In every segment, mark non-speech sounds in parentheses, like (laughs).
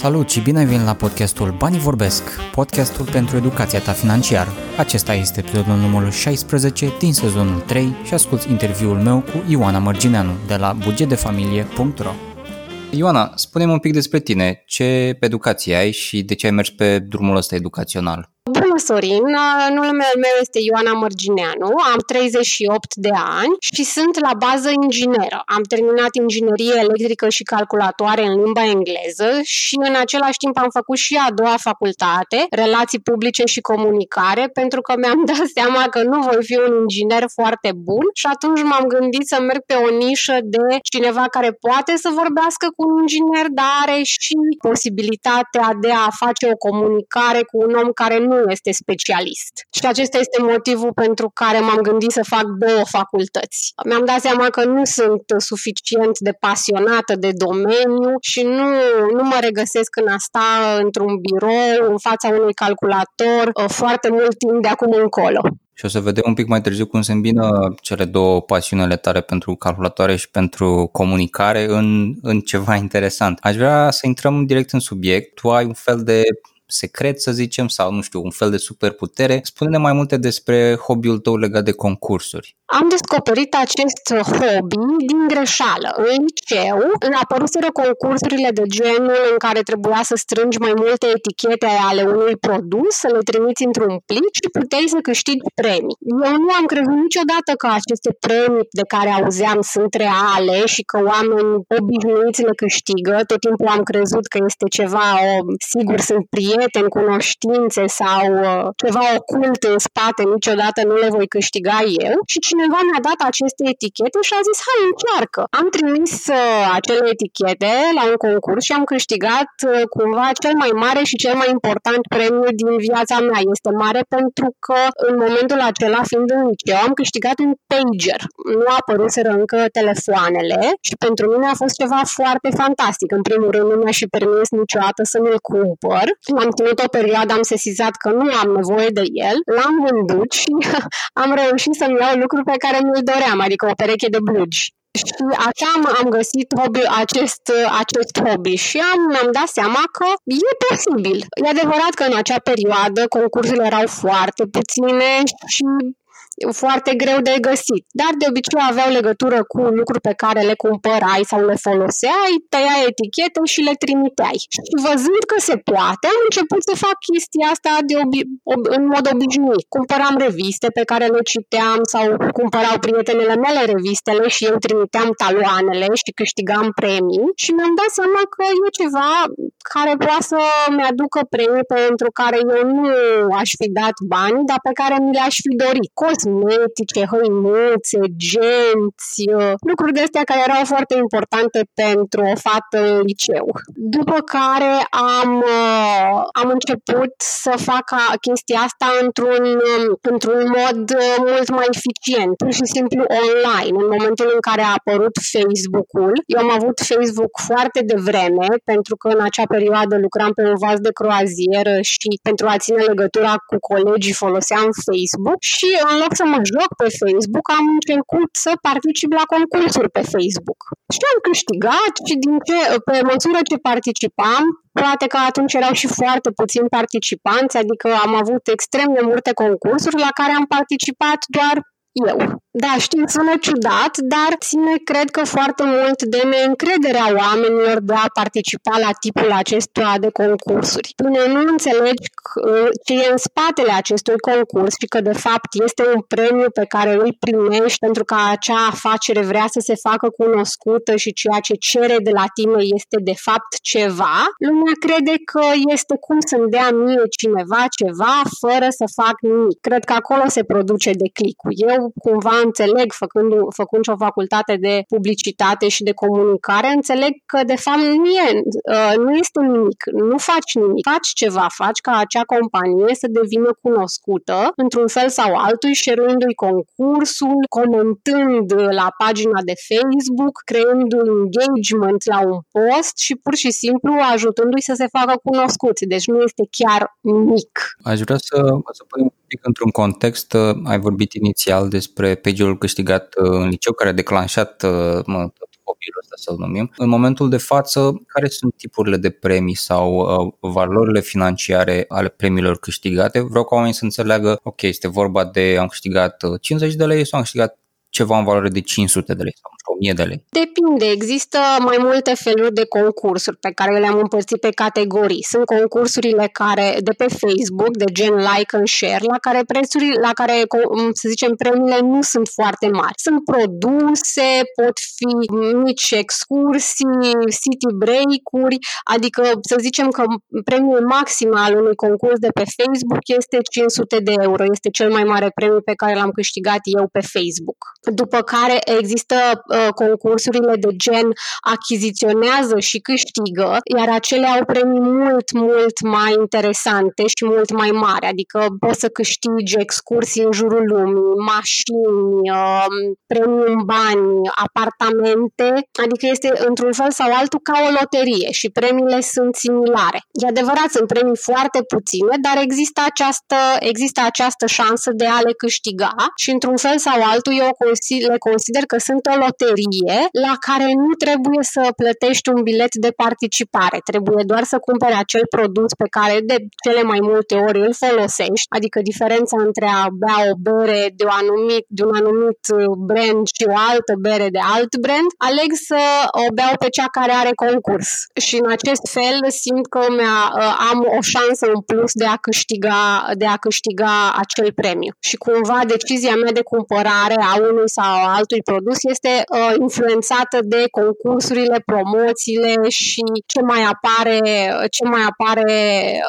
Salut și bine ai venit la podcastul Banii Vorbesc, podcastul pentru educația ta financiară. Acesta este episodul numărul 16 din sezonul 3 și asculti interviul meu cu Ioana Mărgineanu de la bugetdefamilie.ro Ioana, spune-mi un pic despre tine, ce educație ai și de ce ai mers pe drumul ăsta educațional? Bună, Sorin! Numele meu este Ioana Mărgineanu, am 38 de ani și sunt la bază ingineră. Am terminat inginerie electrică și calculatoare în limba engleză și în același timp am făcut și a doua facultate, relații publice și comunicare, pentru că mi-am (laughs) dat seama că nu voi fi un inginer foarte bun și atunci m-am gândit să merg pe o nișă de cineva care poate să vorbească cu un inginer, dar are și posibilitatea de a face o comunicare cu un om care nu este specialist. Și acesta este motivul pentru care m-am gândit să fac două facultăți. Mi-am dat seama că nu sunt suficient de pasionată de domeniu și nu, nu mă regăsesc în a sta într-un birou, în fața unui calculator, uh, foarte mult timp de acum încolo. Și o să vedem un pic mai târziu cum se îmbină cele două pasiunile tare pentru calculatoare și pentru comunicare în, în ceva interesant. Aș vrea să intrăm direct în subiect. Tu ai un fel de secret, să zicem, sau nu știu, un fel de superputere. Spune-ne mai multe despre hobby-ul tău legat de concursuri. Am descoperit acest hobby din greșeală. În liceu apăruseră concursurile de genul în care trebuia să strângi mai multe etichete ale unui produs, să le trimiți într-un plic și puteai să câștigi premii. Eu nu am crezut niciodată că aceste premii de care auzeam sunt reale și că oameni obișnuiți le câștigă. Tot timpul am crezut că este ceva, o, sigur, sunt prieteni, cunoștințe sau uh, ceva ocult în spate, niciodată nu le voi câștiga eu. Și cine cineva mi-a dat aceste etichete și a zis, hai, încearcă. Am trimis uh, acele etichete la un concurs și am câștigat uh, cumva cel mai mare și cel mai important premiu din viața mea. Este mare pentru că în momentul acela, fiind în liceu, am câștigat un pager. Nu apăruseră încă telefoanele și pentru mine a fost ceva foarte fantastic. În primul rând, nu mi-a și permis niciodată să mi-l cumpăr. Am ținut o perioadă, am sesizat că nu am nevoie de el, l-am vândut și (laughs) am reușit să-mi iau lucruri pe care mi-l doream, adică o pereche de blugi. Și așa am, am găsit hobby, acest, acest hobby și am, mi-am dat seama că e posibil. E adevărat că în acea perioadă concursurile erau foarte puține și foarte greu de găsit, dar de obicei aveau legătură cu lucruri pe care le cumpărai sau le foloseai, tăiai etichete și le trimiteai. Și văzând că se poate, am început să fac chestia asta de obi- ob- în mod obișnuit. Cumpăram reviste pe care le citeam sau cumpărau prietenele mele revistele și eu trimiteam taloanele și câștigam premii și mi-am dat seama că e ceva care poate să mi-aducă premii pentru care eu nu aș fi dat bani, dar pe care mi le-aș fi dorit. Cosme cosmetice, hăinuțe, genți, uh, lucruri de astea care erau foarte importante pentru o fată în liceu. După care am, uh, am început să fac chestia asta într-un, um, într-un mod uh, mult mai eficient, pur și simplu online. În momentul în care a apărut Facebook-ul, eu am avut Facebook foarte devreme, pentru că în acea perioadă lucram pe un vas de croazieră și pentru a ține legătura cu colegii foloseam Facebook și în loc să mă joc pe Facebook, am început să particip la concursuri pe Facebook. Și am câștigat și din ce, pe măsură ce participam, poate că atunci erau și foarte puțini participanți, adică am avut extrem de multe concursuri la care am participat doar eu. Da, știu, sună ciudat, dar ține, cred că foarte mult de neîncrederea oamenilor de a participa la tipul acestuia de concursuri. Până nu înțelegi ce e în spatele acestui concurs și că de fapt este un premiu pe care îl primești pentru că acea afacere vrea să se facă cunoscută și ceea ce cere de la tine este de fapt ceva, lumea crede că este cum să-mi dea mie cineva ceva fără să fac nimic. Cred că acolo se produce declicul. Eu cumva înțeleg, făcând, făcând și o facultate de publicitate și de comunicare, înțeleg că de fapt nu, e, uh, nu este nimic, nu faci nimic, faci ceva, faci ca acea companie să devină cunoscută într-un fel sau altul, șeruindu-i concursul, comentând la pagina de Facebook, creând un engagement la un post și pur și simplu ajutându-i să se facă cunoscuți. Deci nu este chiar nimic. Aș vrea să, să punem un pic într-un context. Ai vorbit inițial despre page-ul câștigat uh, în liceu, care a declanșat uh, mă, hobby-ul ăsta să-l numim. În momentul de față, care sunt tipurile de premii sau uh, valorile financiare ale premiilor câștigate? Vreau ca oamenii să înțeleagă, ok, este vorba de am câștigat 50 uh, de lei sau am câștigat ceva în valoare de 500 de lei sau 1000 de lei? Depinde. Există mai multe feluri de concursuri pe care le-am împărțit pe categorii. Sunt concursurile care de pe Facebook, de gen like and share, la care prețuri, la care, să zicem, premiile nu sunt foarte mari. Sunt produse, pot fi mici excursii, city break-uri, adică să zicem că premiul maxim al unui concurs de pe Facebook este 500 de euro. Este cel mai mare premiu pe care l-am câștigat eu pe Facebook. După care există uh, concursurile de gen achiziționează și câștigă, iar acele au premii mult, mult mai interesante și mult mai mari, adică poți să câștigi excursii în jurul lumii, mașini, um, premii în bani, apartamente, adică este într-un fel sau altul ca o loterie și premiile sunt similare. E adevărat, sunt premii foarte puține, dar există această, există această șansă de a le câștiga și într-un fel sau altul eu le consider că sunt o loterie călătorie la care nu trebuie să plătești un bilet de participare. Trebuie doar să cumperi acel produs pe care de cele mai multe ori îl folosești, adică diferența între a bea o bere de, o anumit, de un anumit brand și o altă bere de alt brand, aleg să o beau pe cea care are concurs. Și în acest fel simt că mi-a, am o șansă în plus de a câștiga, de a câștiga acel premiu. Și cumva decizia mea de cumpărare a unui sau altui produs este uh, influențată de concursurile, promoțiile și ce mai apare, ce mai apare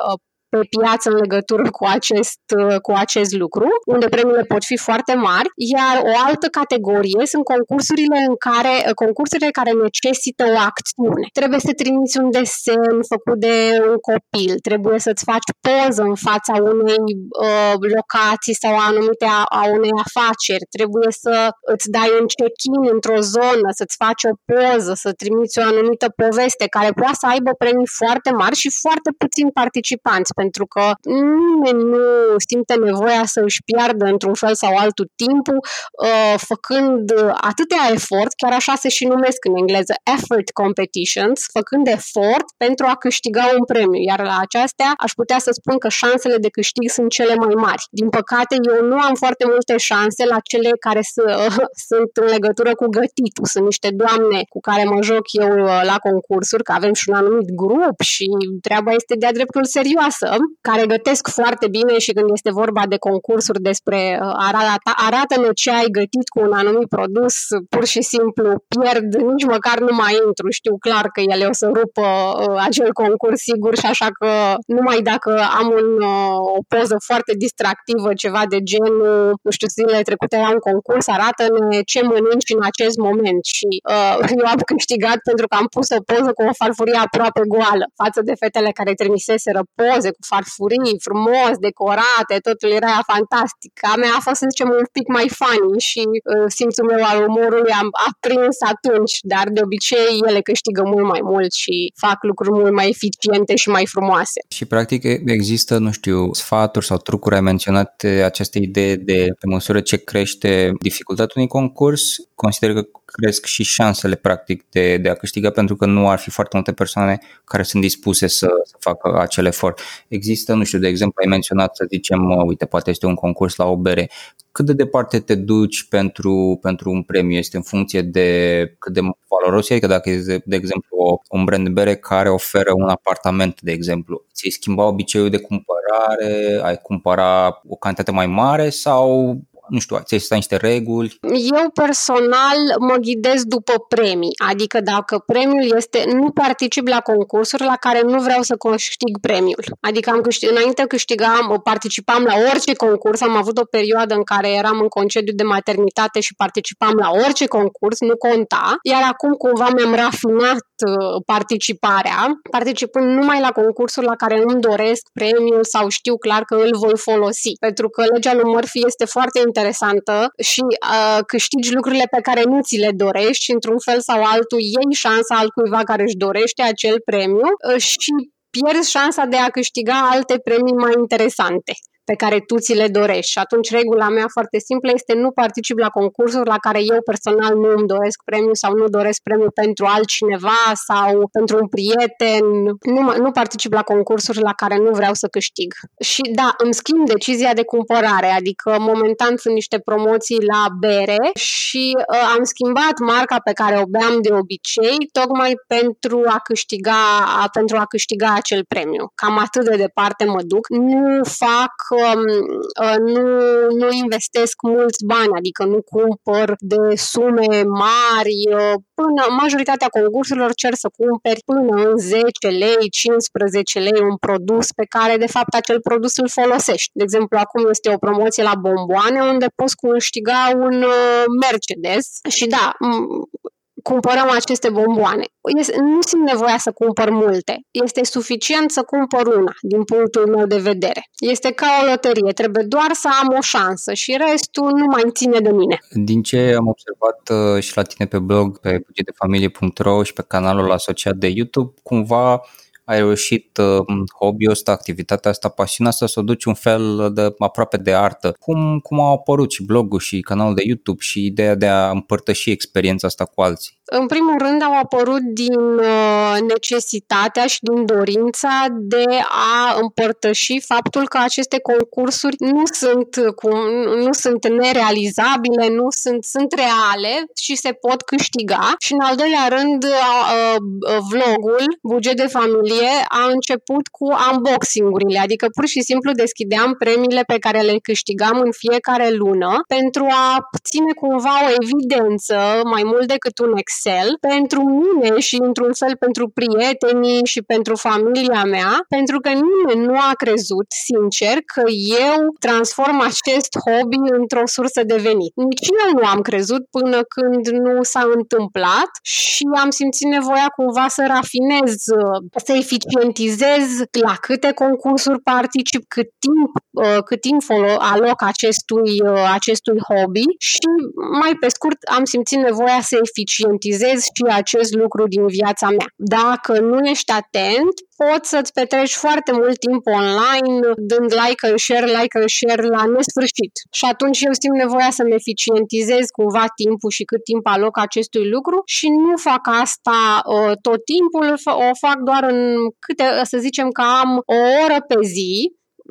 uh, pe piață în legătură cu acest, cu acest lucru, unde premiile pot fi foarte mari, iar o altă categorie sunt concursurile în care, concursurile care necesită o acțiune. Trebuie să trimiți un desen făcut de un copil, trebuie să-ți faci poză în fața unei uh, locații sau a anumite a, a unei afaceri, trebuie să îți dai un check-in într-o zonă, să-ți faci o poză, să trimiți o anumită poveste care poate să aibă premii foarte mari și foarte puțini participanți pentru că nimeni nu simte nevoia să își piardă într-un fel sau altul timpul uh, făcând atâtea efort, chiar așa se și numesc în engleză, effort competitions, făcând efort pentru a câștiga un premiu, iar la acestea aș putea să spun că șansele de câștig sunt cele mai mari. Din păcate, eu nu am foarte multe șanse la cele care uh, (laughs) sunt în legătură cu gătitul. Sunt niște doamne cu care mă joc eu uh, la concursuri, că avem și un anumit grup și treaba este de-a dreptul serioasă care gătesc foarte bine și când este vorba de concursuri despre uh, arată, arată-ne ce ai gătit cu un anumit produs, pur și simplu pierd, nici măcar nu mai intru. Știu clar că ele o să rupă uh, acel concurs sigur și așa că numai dacă am un, uh, o poză foarte distractivă, ceva de gen, nu știu, zilele trecute era un concurs, arată-ne ce mănânci în acest moment și uh, eu am câștigat pentru că am pus o poză cu o farfurie aproape goală față de fetele care trimiseseră poze cu farfurie farfurii frumos, decorate, totul era fantastic. A mea a fost, să zicem, un pic mai funny și uh, simțul meu al umorului am aprins atunci, dar de obicei ele câștigă mult mai mult și fac lucruri mult mai eficiente și mai frumoase. Și practic există, nu știu, sfaturi sau trucuri, ai menționat aceste idee de pe măsură ce crește dificultatea unui concurs, consider că cresc și șansele practic de, de a câștiga pentru că nu ar fi foarte multe persoane care sunt dispuse să, să facă acel efort. Există, nu știu, de exemplu, ai menționat să zicem, uite, poate este un concurs la o bere. Cât de departe te duci pentru, pentru un premiu? Este în funcție de cât de valoros e, adică dacă este, de exemplu, o, un brand bere care oferă un apartament, de exemplu, ți-ai schimba obiceiul de cumpărare, ai cumpăra o cantitate mai mare sau nu știu, ți-ai stai niște reguli? Eu personal mă ghidez după premii, adică dacă premiul este, nu particip la concursuri la care nu vreau să câștig premiul. Adică am câștig, înainte câștigam, participam la orice concurs, am avut o perioadă în care eram în concediu de maternitate și participam la orice concurs, nu conta, iar acum cumva mi-am rafinat uh, participarea, participând numai la concursuri la care nu-mi doresc premiul sau știu clar că îl voi folosi. Pentru că legea lui Murphy este foarte interesantă interesantă și uh, câștigi lucrurile pe care nu ți le dorești și într-un fel sau altul iei șansa al cuiva care își dorește acel premiu uh, și pierzi șansa de a câștiga alte premii mai interesante pe care tu ți le dorești. Și atunci regula mea foarte simplă este nu particip la concursuri la care eu personal nu îmi doresc premiu sau nu doresc premiu pentru altcineva sau pentru un prieten. Nu, nu particip la concursuri la care nu vreau să câștig. Și da, îmi schimb decizia de cumpărare, adică momentan sunt niște promoții la bere și uh, am schimbat marca pe care o beam de obicei tocmai pentru a câștiga, pentru a câștiga acel premiu. Cam atât de departe mă duc. Nu fac, um, uh, nu, nu investesc mulți bani, adică nu cumpăr de sume mari. Uh, până majoritatea concursurilor cer să cumperi până în 10 lei, 15 lei un produs pe care de fapt acel produs îl folosești. De exemplu, acum este o promoție la bomboane unde poți câștiga un uh, Mercedes și da, cumpărăm aceste bomboane. Nu simt nevoia să cumpăr multe. Este suficient să cumpăr una, din punctul meu de vedere. Este ca o loterie, trebuie doar să am o șansă și restul nu mai ține de mine. Din ce am observat uh, și la tine pe blog, pe bugetefamilie.ro și pe canalul asociat de YouTube, cumva ai reușit uh, hobby-ul ăsta, activitatea asta, pasiunea asta să o duci un fel de aproape de artă. Cum, cum au apărut și blogul și canalul de YouTube și ideea de a împărtăși experiența asta cu alții? În primul rând au apărut din uh, necesitatea și din dorința de a împărtăși faptul că aceste concursuri nu sunt, cum, nu sunt nerealizabile, nu sunt, sunt reale și se pot câștiga. Și în al doilea rând, uh, vlogul Buget de Familie a început cu unboxing-urile, adică pur și simplu deschideam premiile pe care le câștigam în fiecare lună pentru a ține cumva o evidență mai mult decât un Excel Excel pentru mine și într-un fel pentru prietenii și pentru familia mea, pentru că nimeni nu a crezut, sincer, că eu transform acest hobby într-o sursă de venit. Nici eu nu am crezut până când nu s-a întâmplat și am simțit nevoia cumva să rafinez, să eficientizez la câte concursuri particip, cât timp, uh, cât timp aloc acestui, uh, acestui hobby și mai pe scurt am simțit nevoia să eficientizez monetizezi și acest lucru din viața mea. Dacă nu ești atent, poți să-ți petreci foarte mult timp online, dând like and share, like and share la nesfârșit. Și atunci eu simt nevoia să-mi eficientizez cumva timpul și cât timp aloc acestui lucru și nu fac asta uh, tot timpul, o fac doar în câte, să zicem că am o oră pe zi,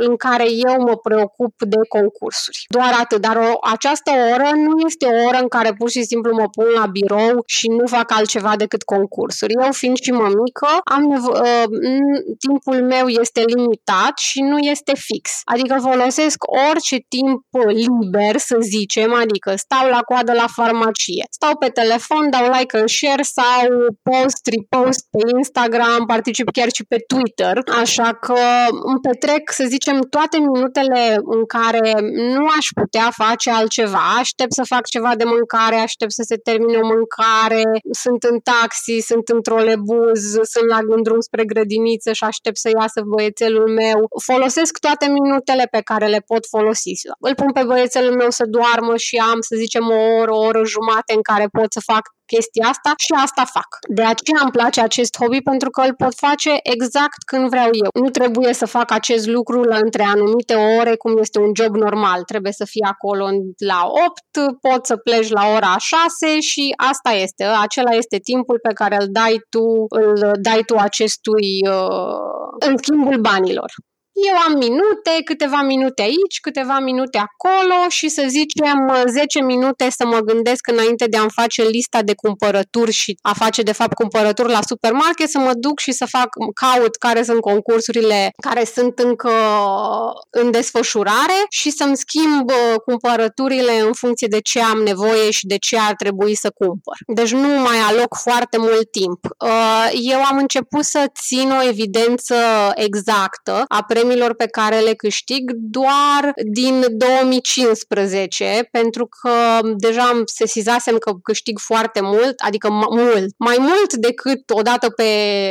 în care eu mă preocup de concursuri. Doar atât, dar o, această oră nu este o oră în care pur și simplu mă pun la birou și nu fac altceva decât concursuri. Eu, fiind și mămică, am nevo- uh, timpul meu este limitat și nu este fix. Adică folosesc orice timp liber, să zicem, adică stau la coadă la farmacie, stau pe telefon, dau like and share sau post, repost pe Instagram, particip chiar și pe Twitter, așa că îmi petrec, să zicem, zicem, toate minutele în care nu aș putea face altceva, aștept să fac ceva de mâncare, aștept să se termine o mâncare, sunt în taxi, sunt în trolebuz, sunt la drum spre grădiniță și aștept să iasă băiețelul meu. Folosesc toate minutele pe care le pot folosi. Îl pun pe băiețelul meu să doarmă și am, să zicem, o oră, o oră jumate în care pot să fac chestia asta și asta fac. De aceea îmi place acest hobby pentru că îl pot face exact când vreau eu. Nu trebuie să fac acest lucru la între anumite ore cum este un job normal. Trebuie să fii acolo la 8, poți să pleci la ora 6 și asta este. Acela este timpul pe care îl dai tu, îl dai tu acestui uh, în schimbul banilor. Eu am minute, câteva minute aici, câteva minute acolo și să zicem 10 minute să mă gândesc înainte de a-mi face lista de cumpărături și a face de fapt cumpărături la supermarket, să mă duc și să fac, caut care sunt concursurile care sunt încă în desfășurare și să-mi schimb uh, cumpărăturile în funcție de ce am nevoie și de ce ar trebui să cumpăr. Deci nu mai aloc foarte mult timp. Uh, eu am început să țin o evidență exactă a premiilor premiilor pe care le câștig doar din 2015, pentru că deja am sesizasem că câștig foarte mult, adică mult, mai mult decât o dată pe,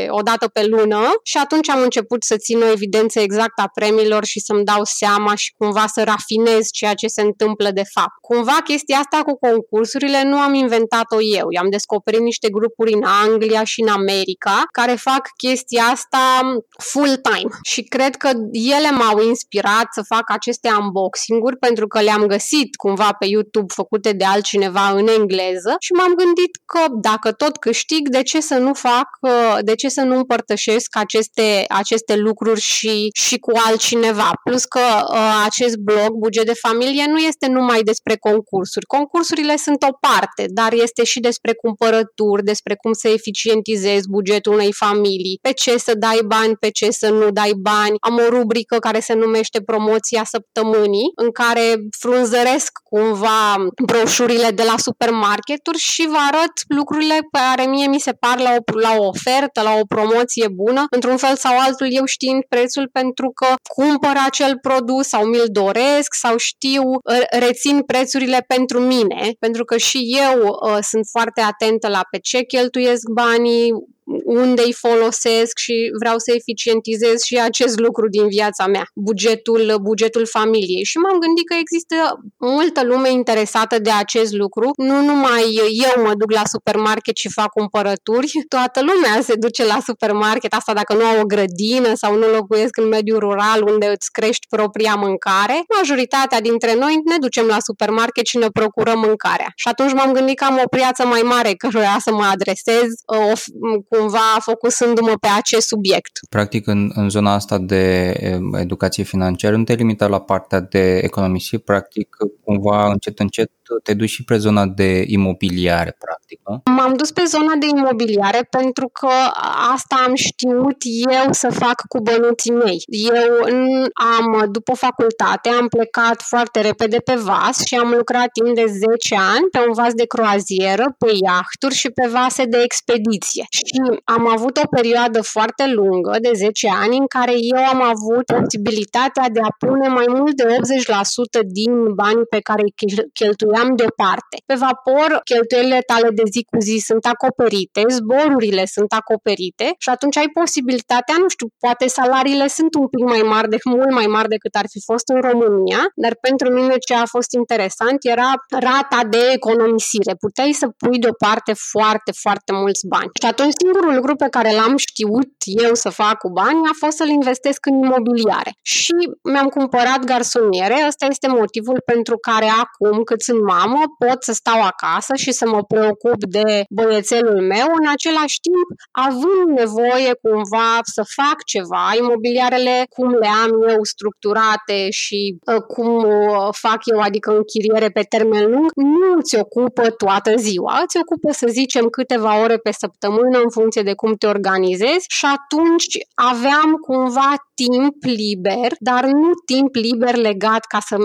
o dată pe lună și atunci am început să țin o evidență exactă a premiilor și să-mi dau seama și cumva să rafinez ceea ce se întâmplă de fapt. Cumva chestia asta cu concursurile nu am inventat-o eu, i-am descoperit niște grupuri în Anglia și în America care fac chestia asta full time și cred că ele m-au inspirat să fac aceste unboxing-uri pentru că le-am găsit cumva pe YouTube făcute de altcineva în engleză și m-am gândit că dacă tot câștig, de ce să nu fac, uh, de ce să nu împărtășesc aceste, aceste lucruri și, și cu altcineva. Plus că uh, acest blog, Buget de Familie, nu este numai despre concursuri. Concursurile sunt o parte, dar este și despre cumpărături, despre cum să eficientizezi bugetul unei familii, pe ce să dai bani, pe ce să nu dai bani. Am o rubrică care se numește Promoția săptămânii, în care frunzăresc cumva broșurile de la supermarketuri și vă arăt lucrurile pe care mie mi se par la o, la o ofertă, la o promoție bună, într-un fel sau altul eu știind prețul pentru că cumpăr acel produs sau mi-l doresc sau știu, rețin prețurile pentru mine, pentru că și eu uh, sunt foarte atentă la pe ce cheltuiesc banii, unde îi folosesc și vreau să eficientizez și acest lucru din viața mea, bugetul, bugetul familiei. Și m-am gândit că există multă lume interesată de acest lucru. Nu numai eu mă duc la supermarket și fac cumpărături, toată lumea se duce la supermarket, asta dacă nu au o grădină sau nu locuiesc în mediul rural unde îți crești propria mâncare. Majoritatea dintre noi ne ducem la supermarket și ne procurăm mâncarea. Și atunci m-am gândit că am o piață mai mare căruia să mă adresez, cu cumva focusându-mă pe acest subiect. Practic, în, în zona asta de educație financiară, nu te limita la partea de economisire, practic, cumva încet, încet te duci și pe zona de imobiliare, practic, nu? M-am dus pe zona de imobiliare pentru că asta am știut eu să fac cu bănuții mei. Eu am, după facultate, am plecat foarte repede pe vas și am lucrat timp de 10 ani pe un vas de croazieră, pe iahturi și pe vase de expediție. Și am avut o perioadă foarte lungă, de 10 ani, în care eu am avut posibilitatea de a pune mai mult de 80% din banii pe care îi cheltuiam am deoparte. Pe vapor, cheltuielile tale de zi cu zi sunt acoperite, zborurile sunt acoperite și atunci ai posibilitatea, nu știu, poate salariile sunt un pic mai mari, de mult mai mari decât ar fi fost în România, dar pentru mine ce a fost interesant era rata de economisire. Puteai să pui deoparte foarte, foarte mulți bani. Și atunci singurul lucru pe care l-am știut eu să fac cu bani a fost să-l investesc în imobiliare. Și mi-am cumpărat garsoniere, ăsta este motivul pentru care acum, cât sunt mamă, pot să stau acasă și să mă preocup de băiețelul meu, în același timp având nevoie cumva să fac ceva, imobiliarele cum le am eu structurate și uh, cum uh, fac eu, adică închiriere pe termen lung, nu îți ocupă toată ziua, îți ocupă să zicem câteva ore pe săptămână în funcție de cum te organizezi și atunci aveam cumva timp liber, dar nu timp liber legat ca să,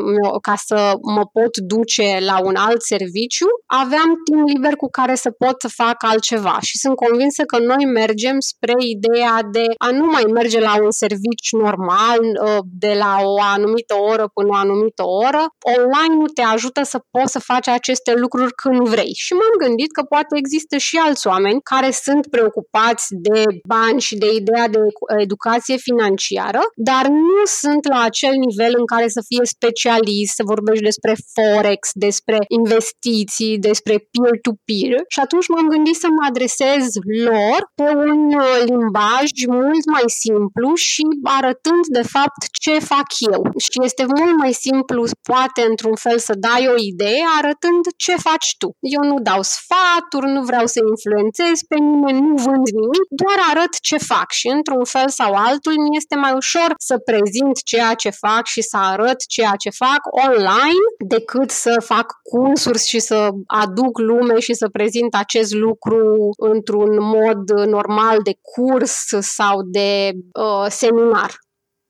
ca să mă pot duce la un alt serviciu, aveam timp liber cu care să pot să fac altceva și sunt convinsă că noi mergem spre ideea de a nu mai merge la un serviciu normal ă, de la o anumită oră până o anumită oră. Online nu te ajută să poți să faci aceste lucruri când vrei și m-am gândit că poate există și alți oameni care sunt preocupați de bani și de ideea de educație financiară, dar nu sunt la acel nivel în care să fie specialist, să vorbești despre Forex, despre investiții, despre peer-to-peer și atunci m-am gândit să mă adresez lor pe un uh, limbaj mult mai simplu și arătând de fapt ce fac eu. Și este mult mai simplu, poate într-un fel să dai o idee arătând ce faci tu. Eu nu dau sfaturi, nu vreau să influențez pe nimeni, nu vând nimic, doar arăt ce fac și într-un fel sau altul mi este mai ușor să prezint ceea ce fac și să arăt ceea ce fac online decât să fac cursuri și să aduc lume și să prezint acest lucru într-un mod normal de curs sau de uh, seminar.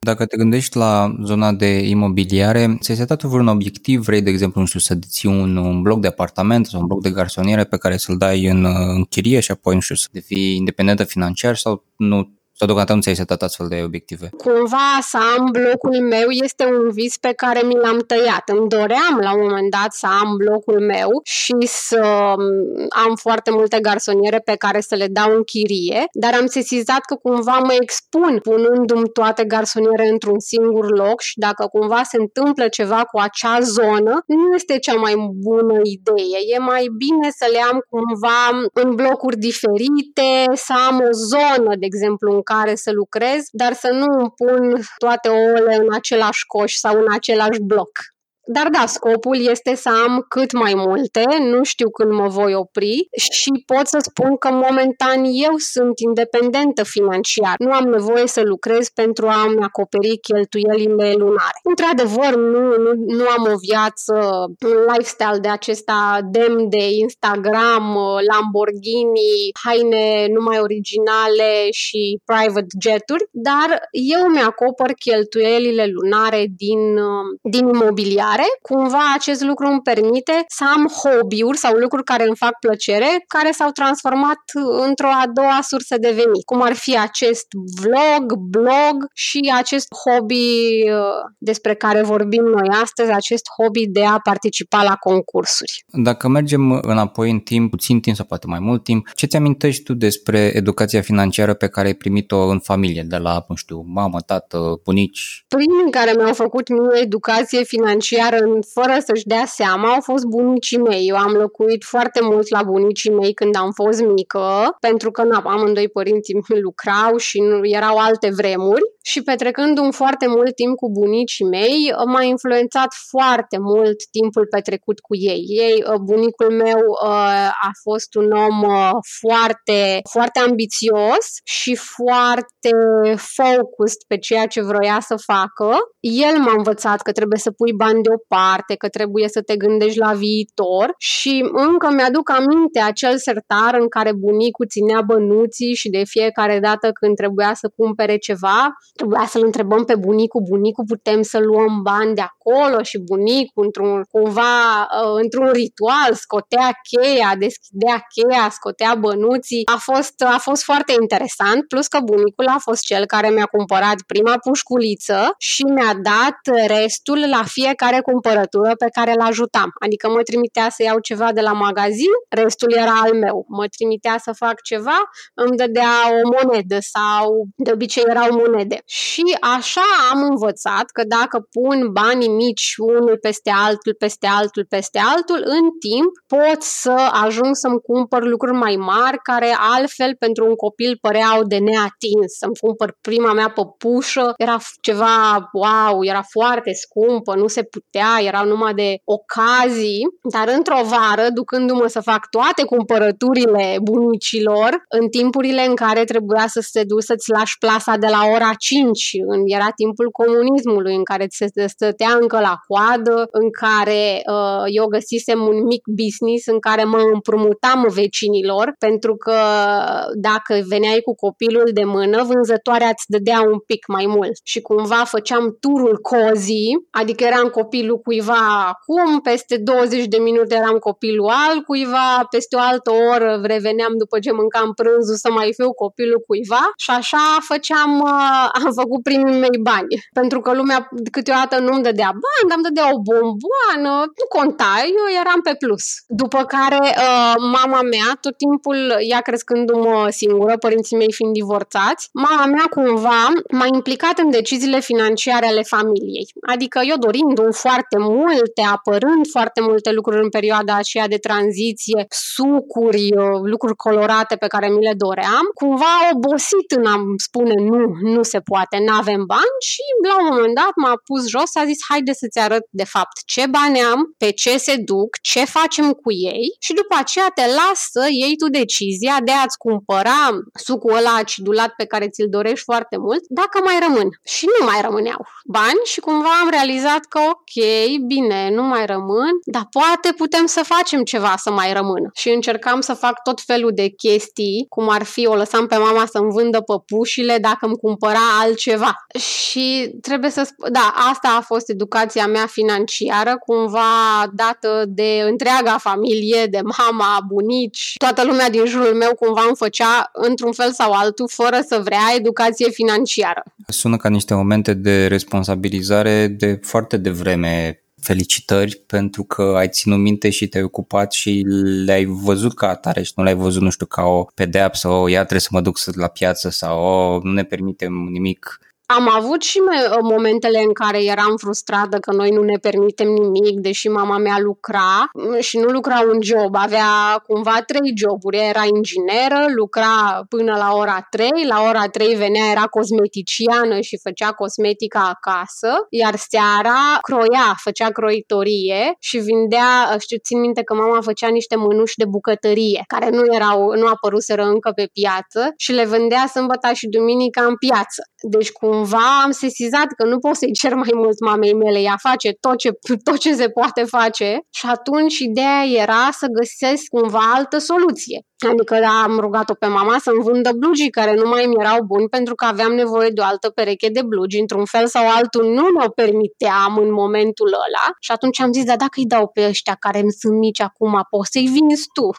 Dacă te gândești la zona de imobiliare, ți-ai setat vreun obiectiv? Vrei, de exemplu, nu știu, să deții un, un bloc de apartament sau un bloc de garsoniere pe care să-l dai în, în chirie și apoi, nu știu, să devii independentă financiar sau nu sau deocamdată nu ți-ai setat astfel de obiective? Cumva să am blocul meu este un vis pe care mi l-am tăiat. Îmi doream la un moment dat să am blocul meu și să mm, am foarte multe garsoniere pe care să le dau în chirie, dar am sesizat că cumva mă expun punându-mi toate garsoniere într-un singur loc și dacă cumva se întâmplă ceva cu acea zonă, nu este cea mai bună idee. E mai bine să le am cumva în blocuri diferite, să am o zonă, de exemplu, în care să lucrez, dar să nu îmi pun toate ouăle în același coș sau în același bloc. Dar da, scopul este să am cât mai multe, nu știu când mă voi opri și pot să spun că momentan eu sunt independentă financiar. Nu am nevoie să lucrez pentru a-mi acoperi cheltuielile lunare. Într-adevăr, nu, nu, nu am o viață, un lifestyle de acesta demn de Instagram, Lamborghini, haine numai originale și private jeturi, dar eu mi-acopăr cheltuielile lunare din, din imobiliar care cumva acest lucru îmi permite să am hobby-uri sau lucruri care îmi fac plăcere, care s-au transformat într-o a doua sursă de venit, cum ar fi acest vlog, blog și acest hobby uh, despre care vorbim noi astăzi, acest hobby de a participa la concursuri. Dacă mergem înapoi în timp, puțin timp sau poate mai mult timp, ce ți amintești tu despre educația financiară pe care ai primit-o în familie, de la, nu știu, mamă, tată, bunici? Primii care mi-au făcut mie educație financiară iar în, fără să-și dea seama au fost bunicii mei. Eu am locuit foarte mult la bunicii mei când am fost mică, pentru că na, amândoi părinții lucrau și nu, erau alte vremuri și petrecând un foarte mult timp cu bunicii mei, m-a influențat foarte mult timpul petrecut cu ei. Ei, uh, bunicul meu uh, a fost un om uh, foarte, foarte ambițios și foarte focused pe ceea ce vroia să facă. El m-a învățat că trebuie să pui bani deoparte, că trebuie să te gândești la viitor și încă mi-aduc aminte acel sertar în care bunicul ținea bănuții și de fiecare dată când trebuia să cumpere ceva, trebuia să-l întrebăm pe bunicul, bunicul putem să luăm bani de acolo și bunicul într-un, cumva uh, într-un ritual scotea cheia, deschidea cheia, scotea bănuții. A fost, a fost foarte interesant, plus că bunicul a fost cel care mi-a cumpărat prima pușculiță și mi-a dat restul la fiecare cumpărătură pe care îl ajutam. Adică mă trimitea să iau ceva de la magazin, restul era al meu. Mă trimitea să fac ceva, îmi dădea o monedă sau de obicei erau monede. Și așa am învățat că dacă pun banii mici unul peste altul, peste altul, peste altul, în timp pot să ajung să-mi cumpăr lucruri mai mari care altfel pentru un copil păreau de neatins. Să-mi cumpăr prima mea păpușă, era ceva, wow, era foarte scumpă, nu se putea, erau numai de ocazii, dar într-o vară, ducându-mă să fac toate cumpărăturile bunicilor, în timpurile în care trebuia să se duci să-ți lași plasa de la ora 5, în, era timpul comunismului, în care se stătea încă la coadă, în care uh, eu găsisem un mic business în care mă împrumutam vecinilor, pentru că dacă veneai cu copilul de mână, vânzătoarea îți dădea un pic mai mult. Și cumva făceam turul cozi, adică eram copilul cuiva acum, peste 20 de minute eram copilul al cuiva, peste o altă oră reveneam după ce mâncam prânzul să mai fiu copilul cuiva și așa făceam, uh, am făcut primii mei bani. Pentru că lumea câteodată nu-mi dădea bani, dar îmi dădea o bomboană, nu conta, eu eram pe plus. După care uh, mama mea, tot timpul, ea crescându-mă singură, părinții mei fiind divorțați, mama mea cumva m-a implicat în deciziile financiare ale familiei. Adică eu dorind un foarte multe, apărând foarte multe lucruri în perioada aceea de tranziție, sucuri, uh, lucruri colorate pe care mi le doream, cumva obosit în a spune nu, nu se poate, nu avem bani și la un moment dat m-a pus jos, a zis haide să-ți arăt de fapt ce bani am, pe ce se duc, ce facem cu ei și după aceea te las să iei tu decizia de a-ți cumpăra sucul ăla acidulat pe care ți-l dorești foarte mult, dacă mai rămân. Și nu mai rămâneau bani și cumva am realizat că ok, bine, nu mai rămân, dar poate putem să facem ceva să mai rămână. Și încercam să fac tot felul de chestii, cum ar fi, o lăsam pe mama să-mi vândă păpușile dacă îmi cumpăra altceva. Și trebuie să spun, da, asta a fost educația mea financiară, cumva dată de întreaga familie, de mama, bunici, toată lumea din jurul meu cumva îmi făcea într-un fel sau altul, fără să vrea, educație financiară. Sună ca niște momente de responsabilizare de foarte devreme felicitări pentru că ai ținut minte și te-ai ocupat și le-ai văzut ca atare și nu le-ai văzut, nu știu, ca o pedeapsă, o ia trebuie să mă duc la piață sau o, nu ne permitem nimic Am avut și momentele în care eram frustrată că noi nu ne permitem nimic, deși mama mea lucra mm, și nu lucra un job, avea cumva trei joburi. Era ingineră, lucra până la ora 3, la ora 3 venea, era cosmeticiană și făcea cosmetica acasă, iar seara croia, făcea croitorie și vindea, știu, țin minte că mama făcea niște mânuși de bucătărie, care nu erau, nu apăruseră încă pe piață și le vândea sâmbătă și duminica în piață. Deci cumva am sesizat că nu pot să-i cer mai mult mamei mele, ea face tot ce, tot ce se poate face și atunci ideea era să găsesc cumva altă soluție. Adică da, am rugat-o pe mama să-mi vândă blugii care nu mai mi erau buni pentru că aveam nevoie de o altă pereche de blugi. Într-un fel sau altul nu mă permiteam în momentul ăla și atunci am zis, da, dacă îi dau pe ăștia care îmi sunt mici acum, poți să-i vinzi tu.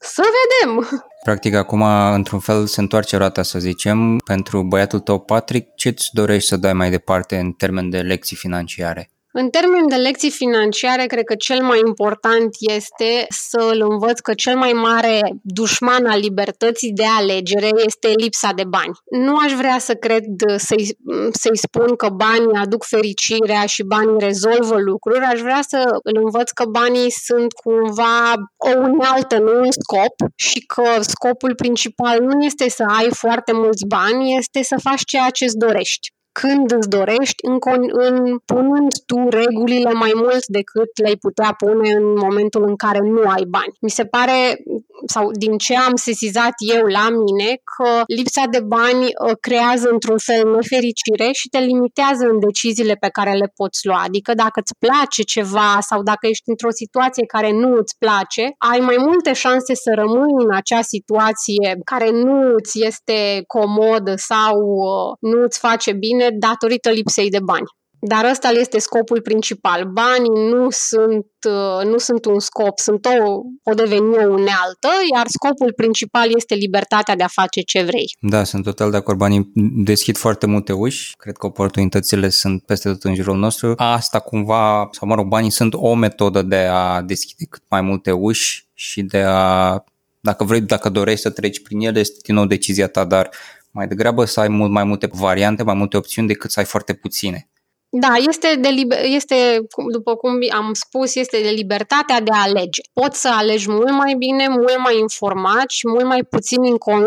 Să vedem! Practic, acum, într-un fel, se întoarce roata, să zicem. Pentru băiatul tău, Patrick, ce îți dorești să dai mai departe în termen de lecții financiare? În termen de lecții financiare, cred că cel mai important este să îl învăț că cel mai mare dușman al libertății de alegere este lipsa de bani. Nu aș vrea să cred să-i, să-i spun că banii aduc fericirea și banii rezolvă lucruri, aș vrea să îl învăț că banii sunt cumva o unealtă, nu un scop și că scopul principal nu este să ai foarte mulți bani, este să faci ceea ce îți dorești când îți dorești, în, în punând tu regulile mai mult decât le-ai putea pune în momentul în care nu ai bani. Mi se pare sau din ce am sesizat eu la mine, că lipsa de bani uh, creează într-un fel nefericire și te limitează în deciziile pe care le poți lua. Adică dacă îți place ceva sau dacă ești într-o situație care nu îți place, ai mai multe șanse să rămâi în acea situație care nu îți este comodă sau uh, nu îți face bine datorită lipsei de bani. Dar ăsta este scopul principal. Banii nu sunt, uh, nu sunt un scop, sunt o, o deveni o unealtă, iar scopul principal este libertatea de a face ce vrei. Da, sunt total de acord. Banii deschid foarte multe uși. Cred că oportunitățile sunt peste tot în jurul nostru. Asta cumva, sau mă rog, banii sunt o metodă de a deschide cât mai multe uși și de a, dacă vrei, dacă dorești să treci prin ele, este din nou decizia ta, dar mai degrabă să ai mult mai multe variante, mai multe opțiuni decât să ai foarte puține. Da, este, de liber, este, după cum am spus, este de libertatea de a alege. Poți să alegi mult mai bine, mult mai informat și mult mai puțin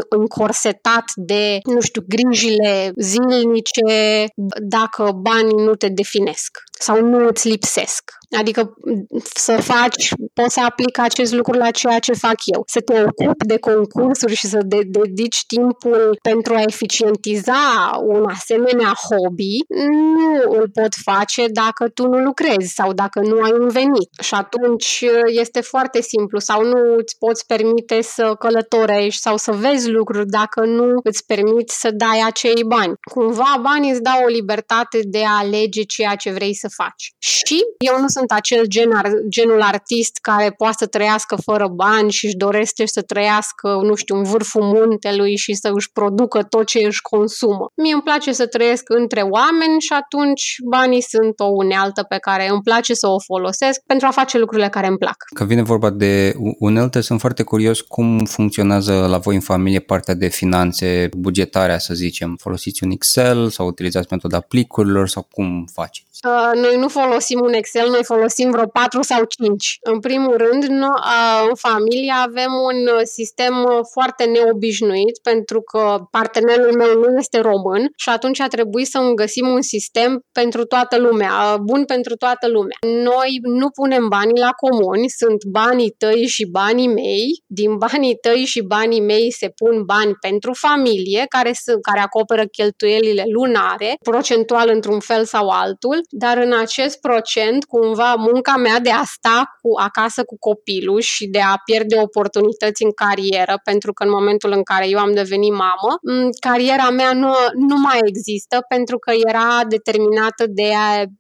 încorsetat de, nu știu, grijile zilnice dacă banii nu te definesc sau nu îți lipsesc. Adică să faci, poți să aplici acest lucru la ceea ce fac eu. Să te ocupi de concursuri și să de- dedici timpul pentru a eficientiza un asemenea hobby, nu îl pot face dacă tu nu lucrezi sau dacă nu ai un venit. Și atunci este foarte simplu sau nu îți poți permite să călătorești sau să vezi lucruri dacă nu îți permiți să dai acei bani. Cumva banii îți dau o libertate de a alege ceea ce vrei să faci. Și eu nu sunt acel gen, genul artist care poate să trăiască fără bani și își dorește să trăiască, nu știu, în vârful muntelui și să își producă tot ce își consumă. Mie îmi place să trăiesc între oameni și atunci banii sunt o unealtă pe care îmi place să o folosesc pentru a face lucrurile care îmi plac. Când vine vorba de unelte, sunt foarte curios cum funcționează la voi în familie partea de finanțe, bugetarea, să zicem. Folosiți un Excel sau utilizați metoda plicurilor sau cum faceți? Uh, noi nu folosim un Excel, noi folosim vreo 4 sau 5. În primul rând, no, uh, în familie avem un sistem foarte neobișnuit pentru că partenerul meu nu este român și atunci a trebuit să găsim un sistem pentru toată lumea, uh, bun pentru toată lumea. Noi nu punem banii la comuni, sunt banii tăi și banii mei. Din banii tăi și banii mei se pun bani pentru familie care, sunt, care acoperă cheltuielile lunare, procentual într-un fel sau altul dar în acest procent, cumva, munca mea de a sta cu, acasă cu copilul și de a pierde oportunități în carieră, pentru că în momentul în care eu am devenit mamă, cariera mea nu, nu mai există pentru că era determinată de,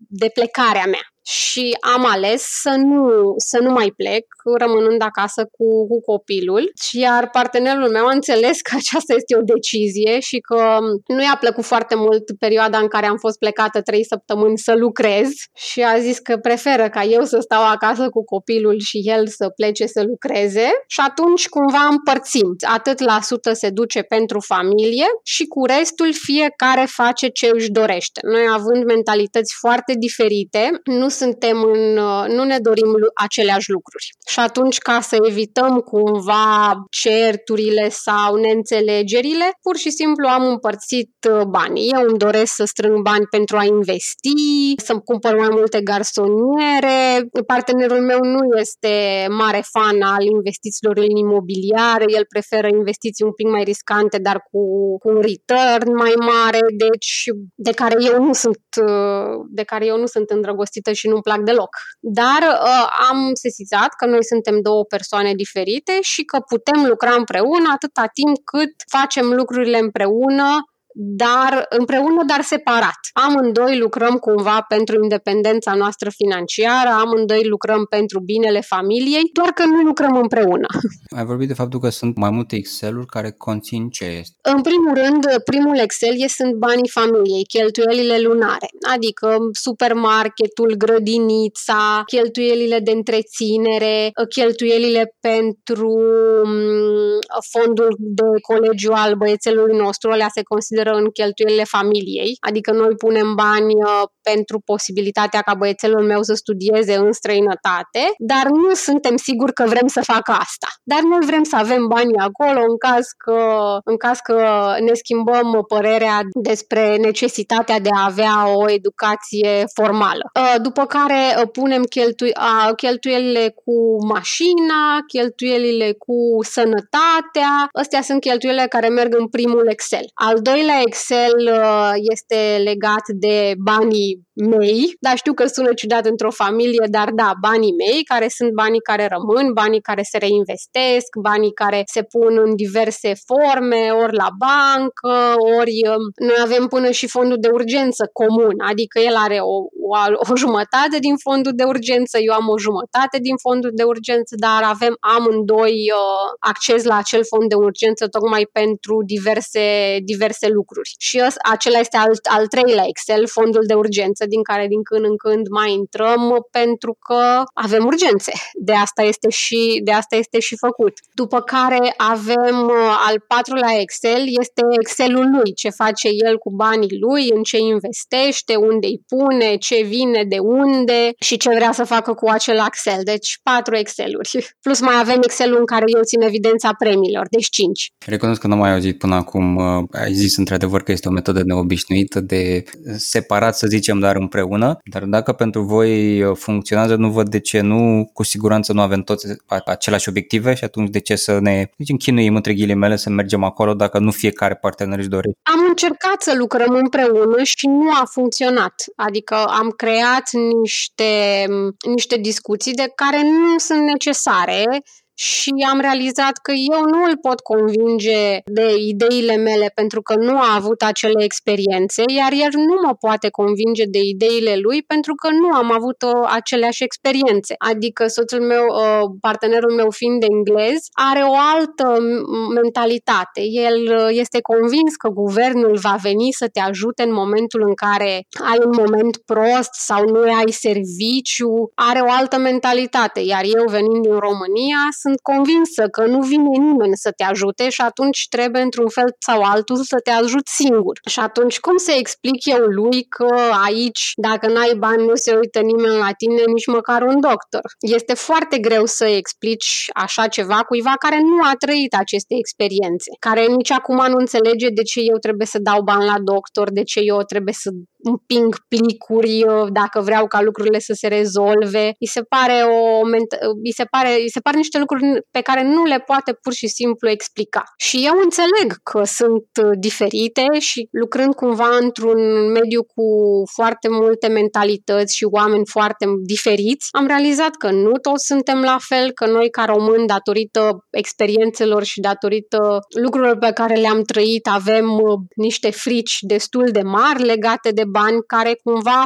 de plecarea mea. Și am ales să nu, să nu mai plec, rămânând acasă cu, cu copilul. Și iar partenerul meu a înțeles că aceasta este o decizie și că nu i-a plăcut foarte mult perioada în care am fost plecată trei săptămâni să lucrez și a zis că preferă ca eu să stau acasă cu copilul și el să plece să lucreze și atunci cumva împărțim. Atât la sută se duce pentru familie și cu restul fiecare face ce își dorește. Noi având mentalități foarte diferite, nu suntem în, nu ne dorim aceleași lucruri. Și atunci, ca să evităm cumva certurile sau neînțelegerile, pur și simplu am împărțit uh, banii. Eu îmi doresc să strâng bani pentru a investi, să-mi cumpăr mai multe garsoniere. Partenerul meu nu este mare fan al investițiilor în imobiliare, el preferă investiții un pic mai riscante, dar cu, cu un return mai mare, deci de care eu nu sunt, uh, de care eu nu sunt îndrăgostită și nu-mi plac deloc. Dar uh, am sesizat că noi suntem două persoane diferite și că putem lucra împreună atâta timp cât facem lucrurile împreună dar împreună, dar separat. Amândoi lucrăm cumva pentru independența noastră financiară, amândoi lucrăm pentru binele familiei, doar că nu lucrăm împreună. (laughs) Ai vorbit de faptul că sunt mai multe Excel-uri care conțin ce este? În primul rând, primul Excel e, sunt banii familiei, cheltuielile lunare, adică supermarketul, grădinița, cheltuielile de întreținere, cheltuielile pentru mm, fondul de colegiu al băiețelului nostru, alea se consideră consideră în cheltuielile familiei, adică noi punem bani uh, pentru posibilitatea ca băiețelul meu să studieze în străinătate, dar nu suntem siguri că vrem să facă asta. Dar noi vrem să avem bani acolo în caz că, în caz că ne schimbăm părerea despre necesitatea de a avea o educație formală. Uh, după care uh, punem cheltui, cheltuielile cu mașina, cheltuielile cu sănătatea, astea sunt cheltuielile care merg în primul Excel. Al doilea la Excel uh, este legat de banii mei, dar știu că sună ciudat într-o familie, dar da, banii mei, care sunt banii care rămân, banii care se reinvestesc, banii care se pun în diverse forme, ori la bancă, ori um, noi avem până și fondul de urgență comun, adică el are o, o, o jumătate din fondul de urgență, eu am o jumătate din fondul de urgență, dar avem amândoi uh, acces la acel fond de urgență tocmai pentru diverse, diverse lucruri. Și acela este al, al treilea Excel, fondul de urgență, din care din când în când mai intrăm pentru că avem urgențe. De asta este și, de asta este și făcut. După care avem uh, al patrulea Excel, este Excelul lui, ce face el cu banii lui, în ce investește, unde îi pune, ce vine, de unde și ce vrea să facă cu acel Excel. Deci patru Exceluri. Plus mai avem Excelul în care eu țin evidența premiilor, deci cinci. Recunosc că nu am mai auzit până acum, uh, ai zis într-adevăr că este o metodă neobișnuită de separat, să zicem, dar împreună, dar dacă pentru voi uh, funcționează, nu văd de ce nu, cu siguranță nu avem toți aceleași obiective și atunci de ce să ne zicem, chinuim între ghilimele să mergem acolo dacă nu fiecare partener își dorește. Am încercat să lucrăm împreună și nu a funcționat. Adică am creat niște, niște discuții de care nu sunt necesare și am realizat că eu nu îl pot convinge de ideile mele pentru că nu a avut acele experiențe, iar el nu mă poate convinge de ideile lui pentru că nu am avut o, uh, aceleași experiențe. Adică soțul meu, uh, partenerul meu fiind englez, are o altă mentalitate. El uh, este convins că guvernul va veni să te ajute în momentul în care ai un moment prost sau nu ai serviciu, are o altă mentalitate, iar eu venind din România sunt sunt convinsă că nu vine nimeni să te ajute și atunci trebuie într-un fel sau altul să te ajut singur. Și atunci cum să explic eu lui că aici, dacă n-ai bani, nu se uită nimeni la tine, nici măcar un doctor? Este foarte greu să explici așa ceva cuiva care nu a trăit aceste experiențe, care nici acum nu înțelege de ce eu trebuie să dau bani la doctor, de ce eu trebuie să împing plicuri dacă vreau ca lucrurile să se rezolve. Îi se pare o îi se pare, îi se pare niște lucruri pe care nu le poate pur și simplu explica. Și eu înțeleg că sunt diferite și lucrând cumva într-un mediu cu foarte multe mentalități și oameni foarte diferiți, am realizat că nu toți suntem la fel, că noi ca români, datorită experiențelor și datorită lucrurilor pe care le-am trăit, avem niște frici destul de mari legate de bani care cumva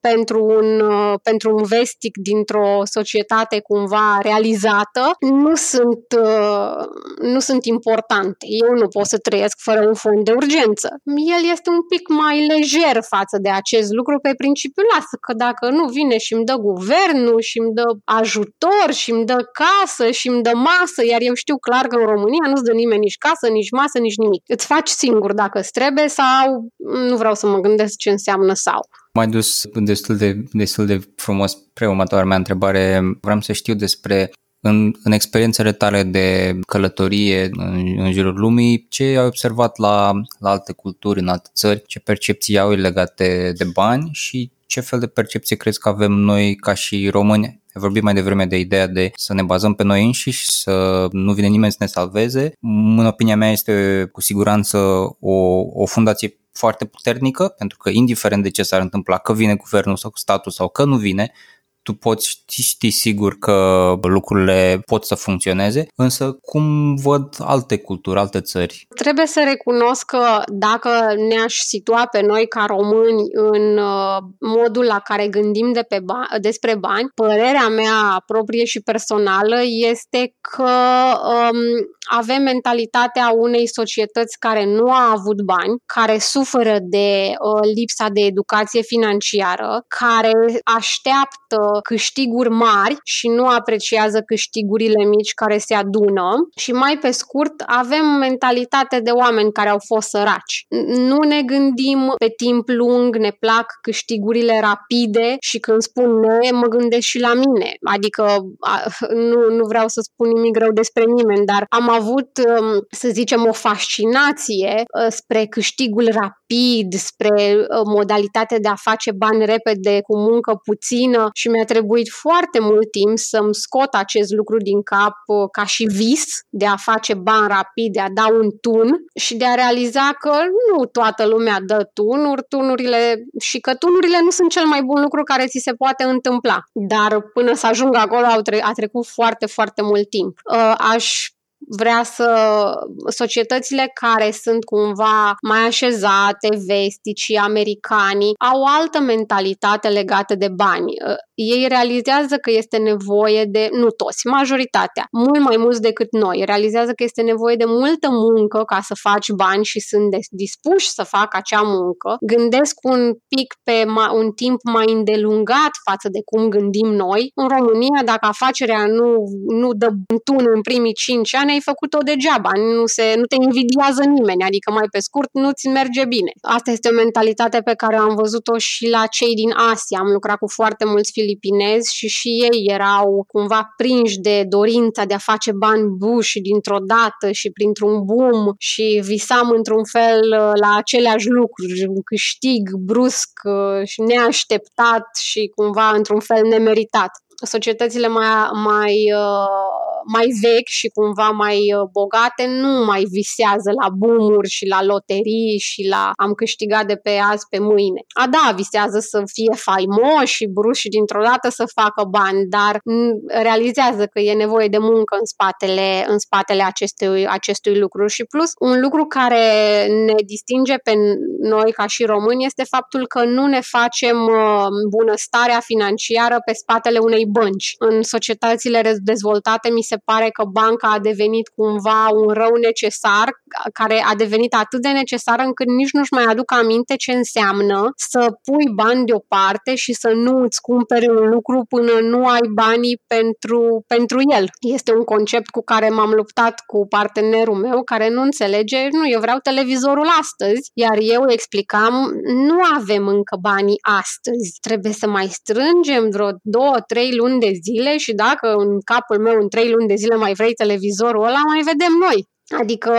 pentru un, uh, pentru un vestic dintr-o societate cumva realizată nu sunt, uh, nu sunt importante. Eu nu pot să trăiesc fără un fond de urgență. El este un pic mai lejer față de acest lucru pe principiu lasă că dacă nu vine și îmi dă guvernul și îmi dă ajutor și îmi dă casă și îmi dă masă, iar eu știu clar că în România nu-ți dă nimeni nici casă, nici masă, nici nimic. Îți faci singur dacă îți trebuie sau nu vreau să mă gândesc ce înseamnă sau. Mai dus destul de, destul de frumos pre următoarea mea întrebare. Vreau să știu despre în, în experiențele tale de călătorie în, în jurul lumii, ce ai observat la, la alte culturi, în alte țări, ce percepții au legate de bani și ce fel de percepție crezi că avem noi ca și români? Ai vorbit mai devreme de ideea de să ne bazăm pe noi înșiși, să nu vine nimeni să ne salveze. În opinia mea este cu siguranță o, o fundație foarte puternică, pentru că indiferent de ce s-ar întâmpla, că vine guvernul sau statul sau că nu vine, tu poți ști, ști sigur că lucrurile pot să funcționeze, însă cum văd alte culturi, alte țări? Trebuie să recunosc că dacă ne-aș situa pe noi ca români în uh, modul la care gândim de pe ba- despre bani, părerea mea proprie și personală este că um, avem mentalitatea unei societăți care nu a avut bani, care suferă de uh, lipsa de educație financiară, care așteaptă câștiguri mari și nu apreciază câștigurile mici care se adună și mai pe scurt avem mentalitate de oameni care au fost săraci. Nu ne gândim pe timp lung, ne plac câștigurile rapide și când spun ne, mă gândesc și la mine. Adică nu, nu vreau să spun nimic rău despre nimeni, dar am avut, um, să zicem, o fascinație uh, spre câștigul rapid, spre uh, modalitatea de a face bani repede cu muncă puțină și mi-a trebuit foarte mult timp să-mi scot acest lucru din cap uh, ca și vis de a face bani rapid, de a da un tun și de a realiza că nu toată lumea dă tunuri, tunurile și că tunurile nu sunt cel mai bun lucru care ți se poate întâmpla. Dar până să ajung acolo a trecut foarte, foarte mult timp. Uh, aș vrea să societățile care sunt cumva mai așezate, vestici, americanii, au altă mentalitate legată de bani. Uh, ei realizează că este nevoie de, nu toți, majoritatea, mult mai mulți decât noi, realizează că este nevoie de multă muncă ca să faci bani și sunt dispuși să facă acea muncă. Gândesc un pic pe un timp mai îndelungat față de cum gândim noi. În România, dacă afacerea nu, nu dă tun în primii 5 ani, ai făcut-o degeaba, nu, se, nu te invidiază nimeni, adică mai pe scurt nu-ți merge bine. Asta este o mentalitate pe care am văzut-o și la cei din Asia. Am lucrat cu foarte mulți filipinezi și și ei erau cumva prinși de dorința de a face bani buși dintr-o dată și printr-un boom și visam într-un fel uh, la aceleași lucruri, un câștig brusc uh, și neașteptat și cumva într-un fel nemeritat societățile mai, mai, uh, mai vechi și cumva mai uh, bogate nu mai visează la bumuri și la loterii și la am câștigat de pe azi pe mâine. A, da, visează să fie faimoși și bruși și dintr-o dată să facă bani, dar realizează că e nevoie de muncă în spatele, în spatele acestui, acestui lucru. Și plus, un lucru care ne distinge pe noi ca și români este faptul că nu ne facem uh, bunăstarea financiară pe spatele unei bănci. În societățile dezvoltate mi se pare că banca a devenit cumva un rău necesar, care a devenit atât de necesar încât nici nu-și mai aduc aminte ce înseamnă să pui bani deoparte și să nu îți cumperi un lucru până nu ai banii pentru, pentru el. Este un concept cu care m-am luptat cu partenerul meu care nu înțelege, nu, eu vreau televizorul astăzi, iar eu explicam, nu avem încă banii astăzi, trebuie să mai strângem vreo două, trei luni de zile și dacă în capul meu în trei luni de zile mai vrei televizorul ăla, mai vedem noi. Adică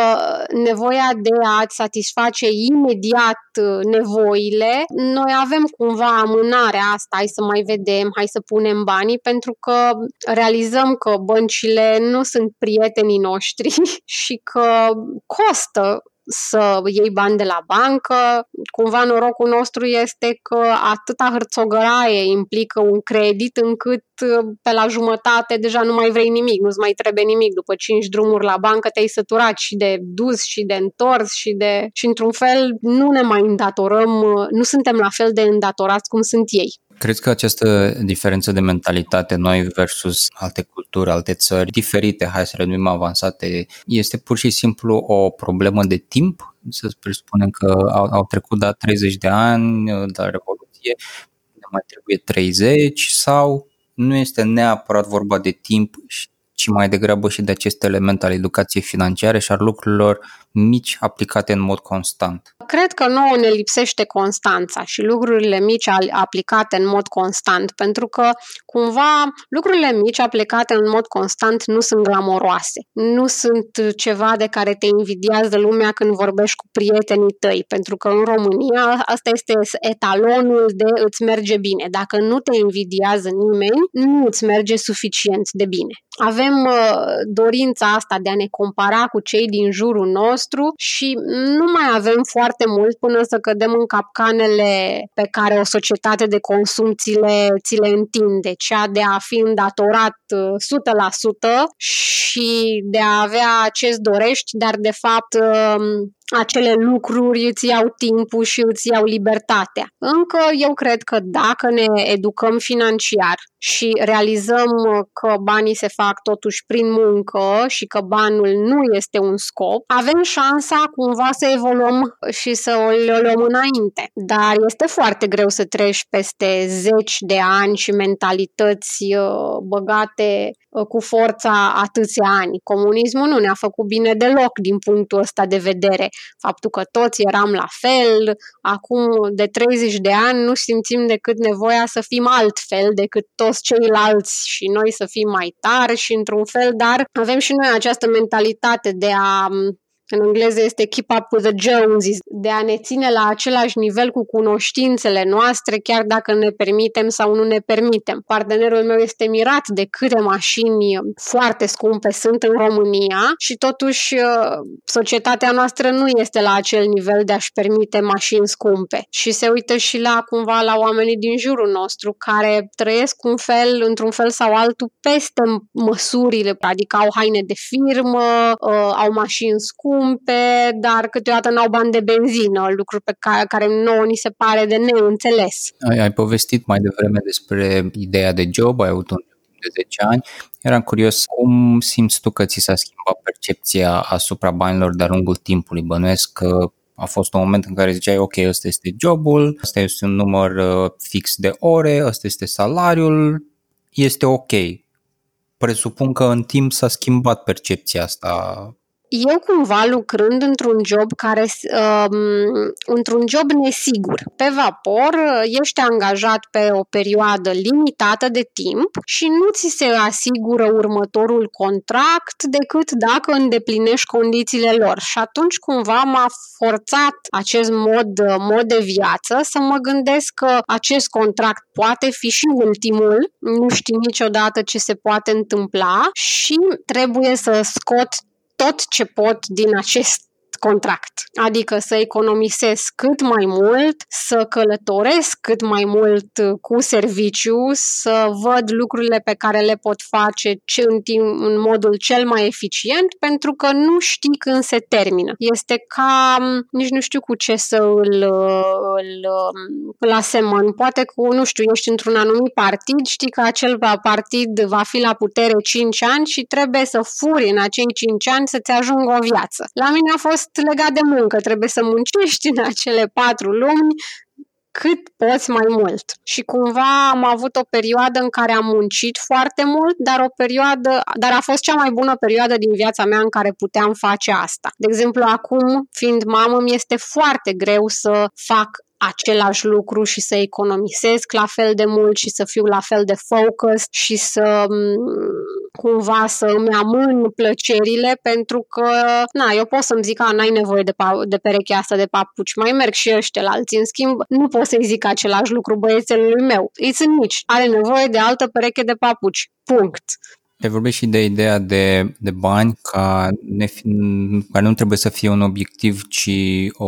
nevoia de a-ți satisface imediat uh, nevoile, noi avem cumva amânarea asta, hai să mai vedem, hai să punem banii, pentru că realizăm că băncile nu sunt prietenii noștri (laughs) și că costă să iei bani de la bancă. Cumva norocul nostru este că atâta hârțogăraie implică un credit încât pe la jumătate deja nu mai vrei nimic, nu-ți mai trebuie nimic. După cinci drumuri la bancă te-ai săturat și de dus și de întors și de... Și într-un fel nu ne mai îndatorăm, nu suntem la fel de îndatorați cum sunt ei. Crezi că această diferență de mentalitate noi versus alte culturi, alte țări diferite, hai să le numim avansate, este pur și simplu o problemă de timp? Să presupunem că au, au trecut da 30 de ani de la Revoluție, ne mai trebuie 30 sau nu este neapărat vorba de timp, ci mai degrabă și de acest element al educației financiare și al lucrurilor mici aplicate în mod constant? Cred că nouă ne lipsește constanța și lucrurile mici aplicate în mod constant, pentru că cumva lucrurile mici aplicate în mod constant nu sunt glamoroase, nu sunt ceva de care te invidiază lumea când vorbești cu prietenii tăi, pentru că în România asta este etalonul de îți merge bine. Dacă nu te invidiază nimeni, nu îți merge suficient de bine. Avem uh, dorința asta de a ne compara cu cei din jurul nostru nostru și nu mai avem foarte mult până să cădem în capcanele pe care o societate de consum ți le, ți le întinde, cea de a fi îndatorat 100% uh, și de a avea ce-ți dorești, dar de fapt um, acele lucruri îți iau timpul și îți iau libertatea. Încă eu cred că dacă ne educăm financiar și realizăm că banii se fac totuși prin muncă și că banul nu este un scop, avem șansa cumva să evoluăm și să o luăm înainte. Dar este foarte greu să treci peste zeci de ani și mentalități uh, băgate uh, cu forța atâția ani. Comunismul nu ne-a făcut bine deloc din punctul ăsta de vedere faptul că toți eram la fel, acum de 30 de ani nu simțim decât nevoia să fim altfel decât toți ceilalți și noi să fim mai tari și într-un fel, dar avem și noi această mentalitate de a în engleză este keep up with the Joneses, de a ne ține la același nivel cu cunoștințele noastre, chiar dacă ne permitem sau nu ne permitem. Partenerul meu este mirat de câte mașini foarte scumpe sunt în România și totuși uh, societatea noastră nu este la acel nivel de a-și permite mașini scumpe și se uită și la cumva la oamenii din jurul nostru care trăiesc un fel, într-un fel sau altul peste măsurile, adică au haine de firmă, uh, au mașini scumpe, scumpe, dar câteodată n-au bani de benzină, lucruri pe care, care nouă ni se pare de neînțeles. Ai, ai povestit mai devreme despre ideea de job, ai avut un de 10 ani. Eram curios cum simți tu că ți s-a schimbat percepția asupra banilor de-a lungul timpului. Bănuiesc că a fost un moment în care ziceai, ok, ăsta este jobul, ăsta este un număr uh, fix de ore, ăsta este salariul, este ok. Presupun că în timp s-a schimbat percepția asta eu cumva lucrând într-un job care, um, într-un job nesigur, pe vapor, ești angajat pe o perioadă limitată de timp și nu ți se asigură următorul contract decât dacă îndeplinești condițiile lor. Și atunci cumva m-a forțat acest mod, mod de viață să mă gândesc că acest contract poate fi și ultimul, nu știi niciodată ce se poate întâmpla și trebuie să scot tot ce pot din acest contract. Adică să economisesc cât mai mult, să călătoresc cât mai mult cu serviciu, să văd lucrurile pe care le pot face în, timp, în modul cel mai eficient, pentru că nu știi când se termină. Este ca, nici nu știu cu ce să îl, îl, îl asemăn. Poate cu, nu știu, ești într-un anumit partid, știi că acel partid va fi la putere 5 ani și trebuie să furi în acei 5 ani să-ți ajungă o viață. La mine a fost legat de muncă, trebuie să muncești în acele patru luni cât poți mai mult. Și cumva am avut o perioadă în care am muncit foarte mult, dar o perioadă, dar a fost cea mai bună perioadă din viața mea în care puteam face asta. De exemplu, acum, fiind mamă, mi este foarte greu să fac același lucru și să economisesc la fel de mult și să fiu la fel de focus și să cumva să îmi amân plăcerile pentru că, na, eu pot să-mi zic că n-ai nevoie de, pa- de perechea asta de papuci, mai merg și ăștia la alții. În schimb, nu pot să-i zic același lucru băiețelului meu. Ei sunt mici, are nevoie de altă pereche de papuci. Punct Ai vorbit și de ideea de, de bani ca nefi, care nu trebuie să fie un obiectiv, ci o,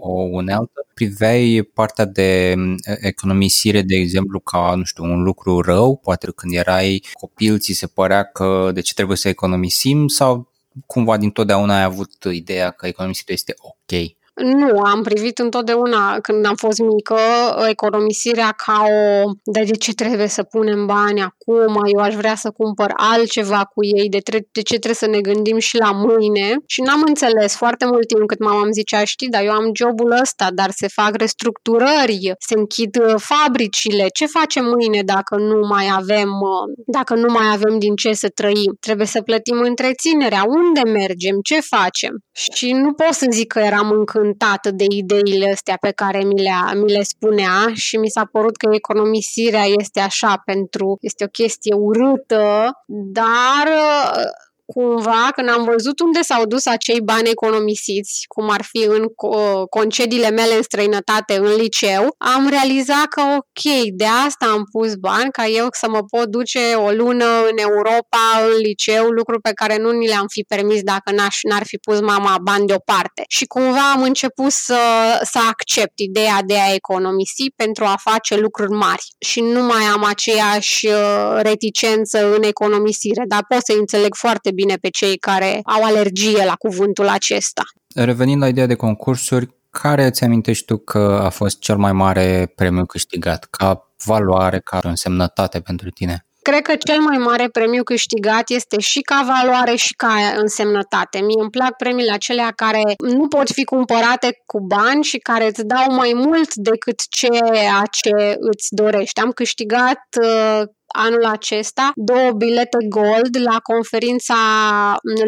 o unealtă. Priveai partea de economisire, de exemplu, ca, nu știu, un lucru rău, poate când erai copil ți se părea că de ce trebuie să economisim sau cumva dintotdeauna ai avut ideea că economisirea este ok? Nu, am privit întotdeauna când am fost mică economisirea ca o de ce trebuie să punem bani acum, eu aș vrea să cumpăr altceva cu ei, de, tre- de ce trebuie să ne gândim și la mâine și n-am înțeles foarte mult timp cât mama îmi zicea, știi, dar eu am jobul ăsta, dar se fac restructurări, se închid uh, fabricile, ce facem mâine dacă nu mai avem, uh, dacă nu mai avem din ce să trăim? Trebuie să plătim întreținerea, unde mergem, ce facem? Și nu pot să zic că eram încă încântată de ideile astea pe care mi le, mi le spunea și mi s-a părut că economisirea este așa pentru, este o chestie urâtă, dar cumva, când am văzut unde s-au dus acei bani economisiți, cum ar fi în concediile mele în străinătate, în liceu, am realizat că, ok, de asta am pus bani, ca eu să mă pot duce o lună în Europa, în liceu, lucruri pe care nu ni le-am fi permis dacă n-aș, n-ar fi pus mama bani deoparte. Și cumva am început să, să accept ideea de a economisi pentru a face lucruri mari. Și nu mai am aceeași uh, reticență în economisire, dar pot să înțeleg foarte bine pe cei care au alergie la cuvântul acesta. Revenind la ideea de concursuri, care îți amintești tu că a fost cel mai mare premiu câștigat, ca valoare, ca însemnătate pentru tine? Cred că cel mai mare premiu câștigat este și ca valoare și ca însemnătate. Mie îmi plac premiile acelea care nu pot fi cumpărate cu bani și care îți dau mai mult decât ceea ce îți dorești. Am câștigat uh, anul acesta două bilete gold la conferința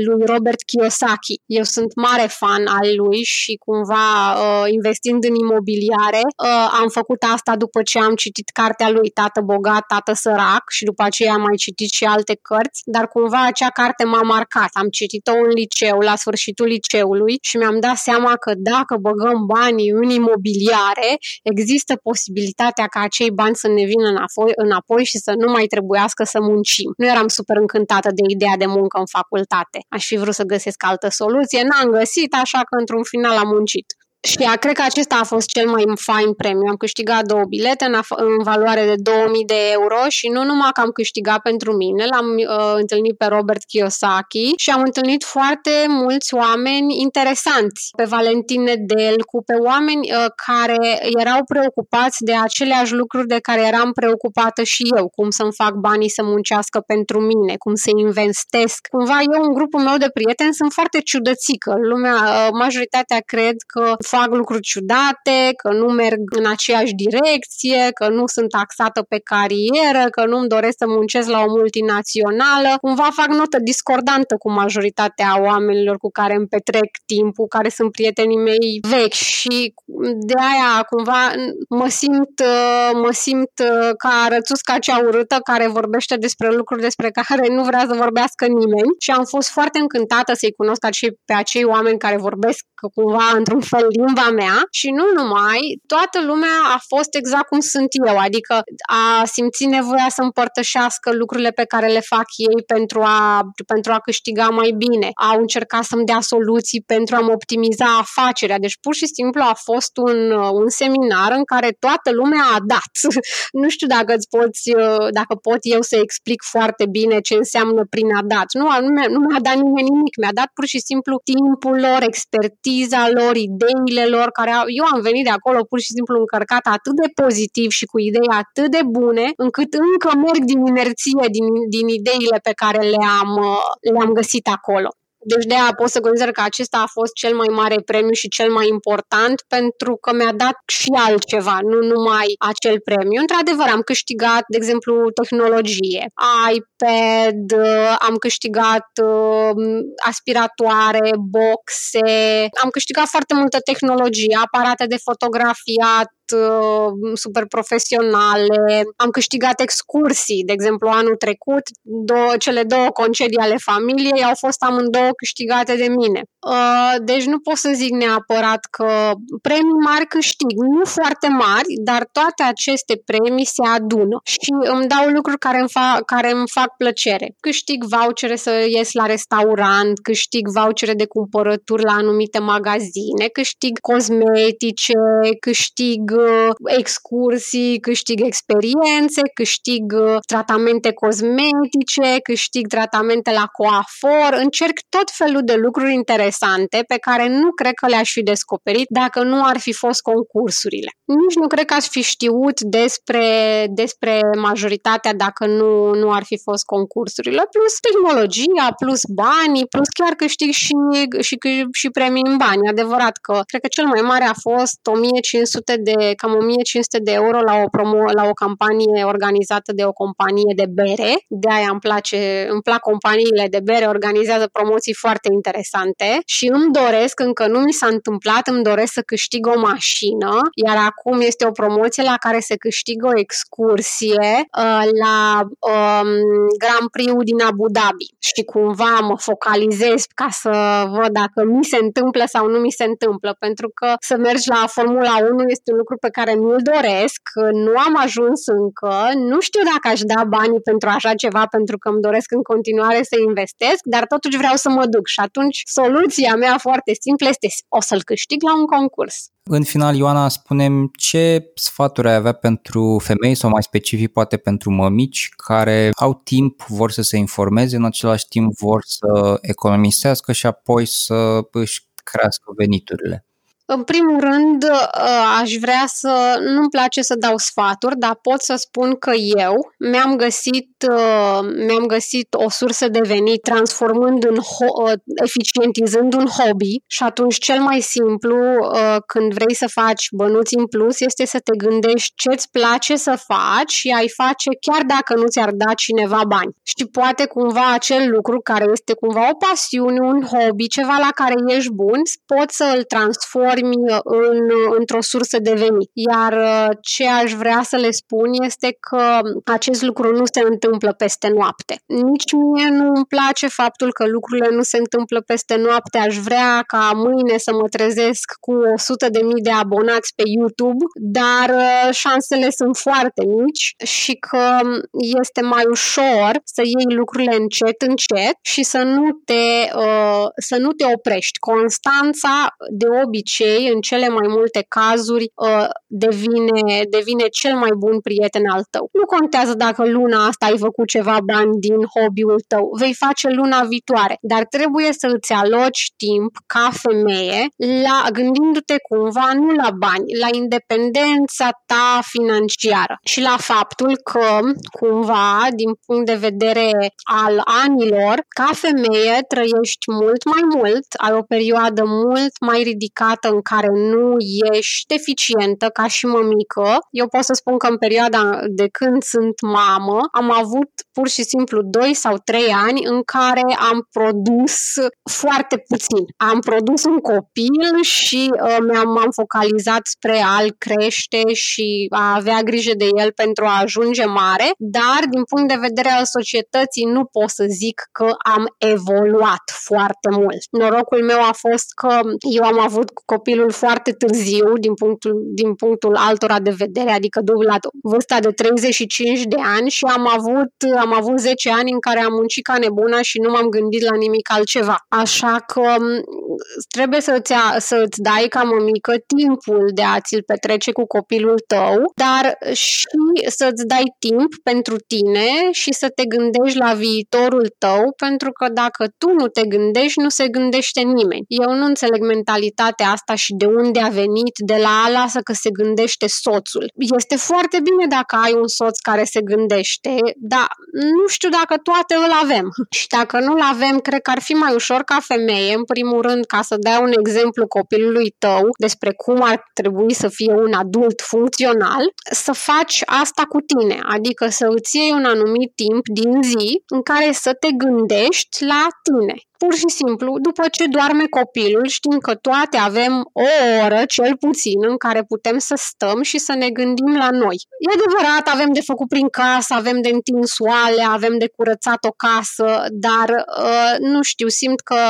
lui Robert Kiyosaki. Eu sunt mare fan al lui și cumva uh, investind în imobiliare uh, am făcut asta după ce am citit cartea lui Tată bogat, Tată sărac și după aceea am mai citit și alte cărți, dar cumva acea carte m-a marcat. Am citit-o în liceu, la sfârșitul liceului și mi-am dat seama că dacă băgăm banii în imobiliare, există posibilitatea ca acei bani să ne vină înapoi, înapoi și să nu mai trebuiască să muncim. Nu eram super încântată de ideea de muncă în facultate. Aș fi vrut să găsesc altă soluție, n-am găsit, așa că într-un final am muncit. Și a, cred că acesta a fost cel mai fain premiu. Am câștigat două bilete în, af- în valoare de 2000 de euro și nu numai că am câștigat pentru mine, l-am uh, întâlnit pe Robert Kiyosaki și am întâlnit foarte mulți oameni interesanți, pe Valentin Nedelcu, pe oameni uh, care erau preocupați de aceleași lucruri de care eram preocupată și eu, cum să-mi fac banii să muncească pentru mine, cum să investesc. Cumva eu, un grupul meu de prieteni, sunt foarte ciudățică. Lumea, uh, majoritatea cred că fac lucruri ciudate, că nu merg în aceeași direcție, că nu sunt taxată pe carieră, că nu-mi doresc să muncesc la o multinațională. Cumva fac notă discordantă cu majoritatea oamenilor cu care îmi petrec timpul, care sunt prietenii mei vechi și de aia cumva mă simt, mă simt ca rățusca cea urâtă care vorbește despre lucruri despre care nu vrea să vorbească nimeni și am fost foarte încântată să-i cunosc pe acei oameni care vorbesc cumva într-un fel limba mea și nu numai, toată lumea a fost exact cum sunt eu, adică a simțit nevoia să împărtășească lucrurile pe care le fac ei pentru a, pentru a câștiga mai bine. Au încercat să-mi dea soluții pentru a-mi optimiza afacerea. Deci pur și simplu a fost un, un seminar în care toată lumea a dat. (laughs) nu știu dacă îți poți, dacă pot eu să explic foarte bine ce înseamnă prin a dat. Nu, nu mi-a, nu mi-a dat nimeni nimic, mi-a dat pur și simplu timpul lor, expertiza lor, idei ideile lor, care au, eu am venit de acolo pur și simplu încărcat atât de pozitiv și cu idei atât de bune, încât încă merg din inerție, din, din ideile pe care le-am, le-am găsit acolo. Deci de aia pot să consider că acesta a fost cel mai mare premiu și cel mai important pentru că mi-a dat și altceva, nu numai acel premiu. Într-adevăr, am câștigat, de exemplu, tehnologie, iPad, am câștigat uh, aspiratoare, boxe, am câștigat foarte multă tehnologie, aparate de fotografiat, Uh, super profesionale. Am câștigat excursii, de exemplu, anul trecut, două, cele două concedii ale familiei au fost amândouă câștigate de mine. Uh, deci nu pot să zic neapărat că premii mari câștig, nu foarte mari, dar toate aceste premii se adună și îmi dau lucruri care îmi, fac, care îmi fac fac plăcere. Câștig vouchere să ies la restaurant, câștig vouchere de cumpărături la anumite magazine, câștig cosmetice, câștig uh, excursii, câștig experiențe, câștig uh, tratamente cosmetice, câștig tratamente la coafor, încerc tot felul de lucruri interesante pe care nu cred că le-aș fi descoperit dacă nu ar fi fost concursurile. Nici nu cred că aș fi știut despre, despre majoritatea dacă nu, nu ar fi fost concursurile, plus tehnologia, plus banii, plus chiar câștig și, și, și premii în bani. Adevărat că cred că cel mai mare a fost 1500 de, cam 1500 de euro la o, promo, la o campanie organizată de o companie de bere. De aia îmi place, îmi plac companiile de bere, organizează promoții foarte interesante și îmi doresc, încă nu mi s-a întâmplat, îmi doresc să câștig o mașină, iar acum este o promoție la care se câștigă o excursie uh, la um, Grand Prix din Abu Dhabi și cumva mă focalizez ca să văd dacă mi se întâmplă sau nu mi se întâmplă, pentru că să mergi la Formula 1 este un lucru pe care nu-l doresc, nu am ajuns încă, nu știu dacă aș da banii pentru așa ceva, pentru că îmi doresc în continuare să investesc, dar totuși vreau să mă duc și atunci soluția mea foarte simplă este o să-l câștig la un concurs. În final, Ioana, spunem ce sfaturi ai avea pentru femei sau mai specific poate pentru mămici care au timp, vor să se informeze, în același timp vor să economisească și apoi să își crească veniturile. În primul rând, uh, aș vrea să, nu-mi place să dau sfaturi, dar pot să spun că eu mi-am găsit, uh, mi-am găsit o sursă de venit transformând în, uh, eficientizând un hobby și atunci cel mai simplu când vrei să faci bănuți în plus este să te gândești ce-ți place să faci și ai face chiar dacă nu ți-ar da cineva bani. Și poate cumva acel lucru care este cumva o pasiune, un hobby, ceva la care ești bun, poți să îl transformi transformi în, într-o sursă de venit. Iar uh, ce aș vrea să le spun este că acest lucru nu se întâmplă peste noapte. Nici mie nu îmi place faptul că lucrurile nu se întâmplă peste noapte. Aș vrea ca mâine să mă trezesc cu 100 de mii de abonați pe YouTube, dar uh, șansele sunt foarte mici și că este mai ușor să iei lucrurile încet, încet și să nu te, uh, să nu te oprești. Constanța, de obicei, obicei, în cele mai multe cazuri, uh, devine, devine cel mai bun prieten al tău. Nu contează dacă luna asta ai făcut ceva bani din hobby-ul tău, vei face luna viitoare, dar trebuie să îți aloci timp ca femeie, la, gândindu-te cumva nu la bani, la independența ta financiară și la faptul că cumva, din punct de vedere al anilor, ca femeie trăiești mult mai mult, ai o perioadă mult mai ridicată în care nu ești deficientă ca și mămică. Eu pot să spun că în perioada de când sunt mamă am avut pur și simplu 2 sau 3 ani în care am produs foarte puțin. Am produs un copil și uh, mi-am am focalizat spre a-l crește și a avea grijă de el pentru a ajunge mare, dar din punct de vedere al societății nu pot să zic că am evoluat foarte mult. Norocul meu a fost că eu am avut copil copilul foarte târziu din punctul, din punctul altora de vedere, adică la vârsta de 35 de ani și am avut, am avut 10 ani în care am muncit ca nebuna și nu m-am gândit la nimic altceva. Așa că trebuie să-ți, să-ți dai ca mămică timpul de a ți-l petrece cu copilul tău, dar și să-ți dai timp pentru tine și să te gândești la viitorul tău, pentru că dacă tu nu te gândești, nu se gândește nimeni. Eu nu înțeleg mentalitatea asta și de unde a venit, de la a lasă că se gândește soțul. Este foarte bine dacă ai un soț care se gândește, dar nu știu dacă toate îl avem. (laughs) Și dacă nu-l avem, cred că ar fi mai ușor ca femeie, în primul rând, ca să dai un exemplu copilului tău despre cum ar trebui să fie un adult funcțional, să faci asta cu tine, adică să îți iei un anumit timp din zi în care să te gândești la tine. Pur și simplu, după ce doarme copilul, știm că toate avem o oră, cel puțin, în care putem să stăm și să ne gândim la noi. E adevărat, avem de făcut prin casă, avem de întins oale, avem de curățat o casă, dar uh, nu știu, simt că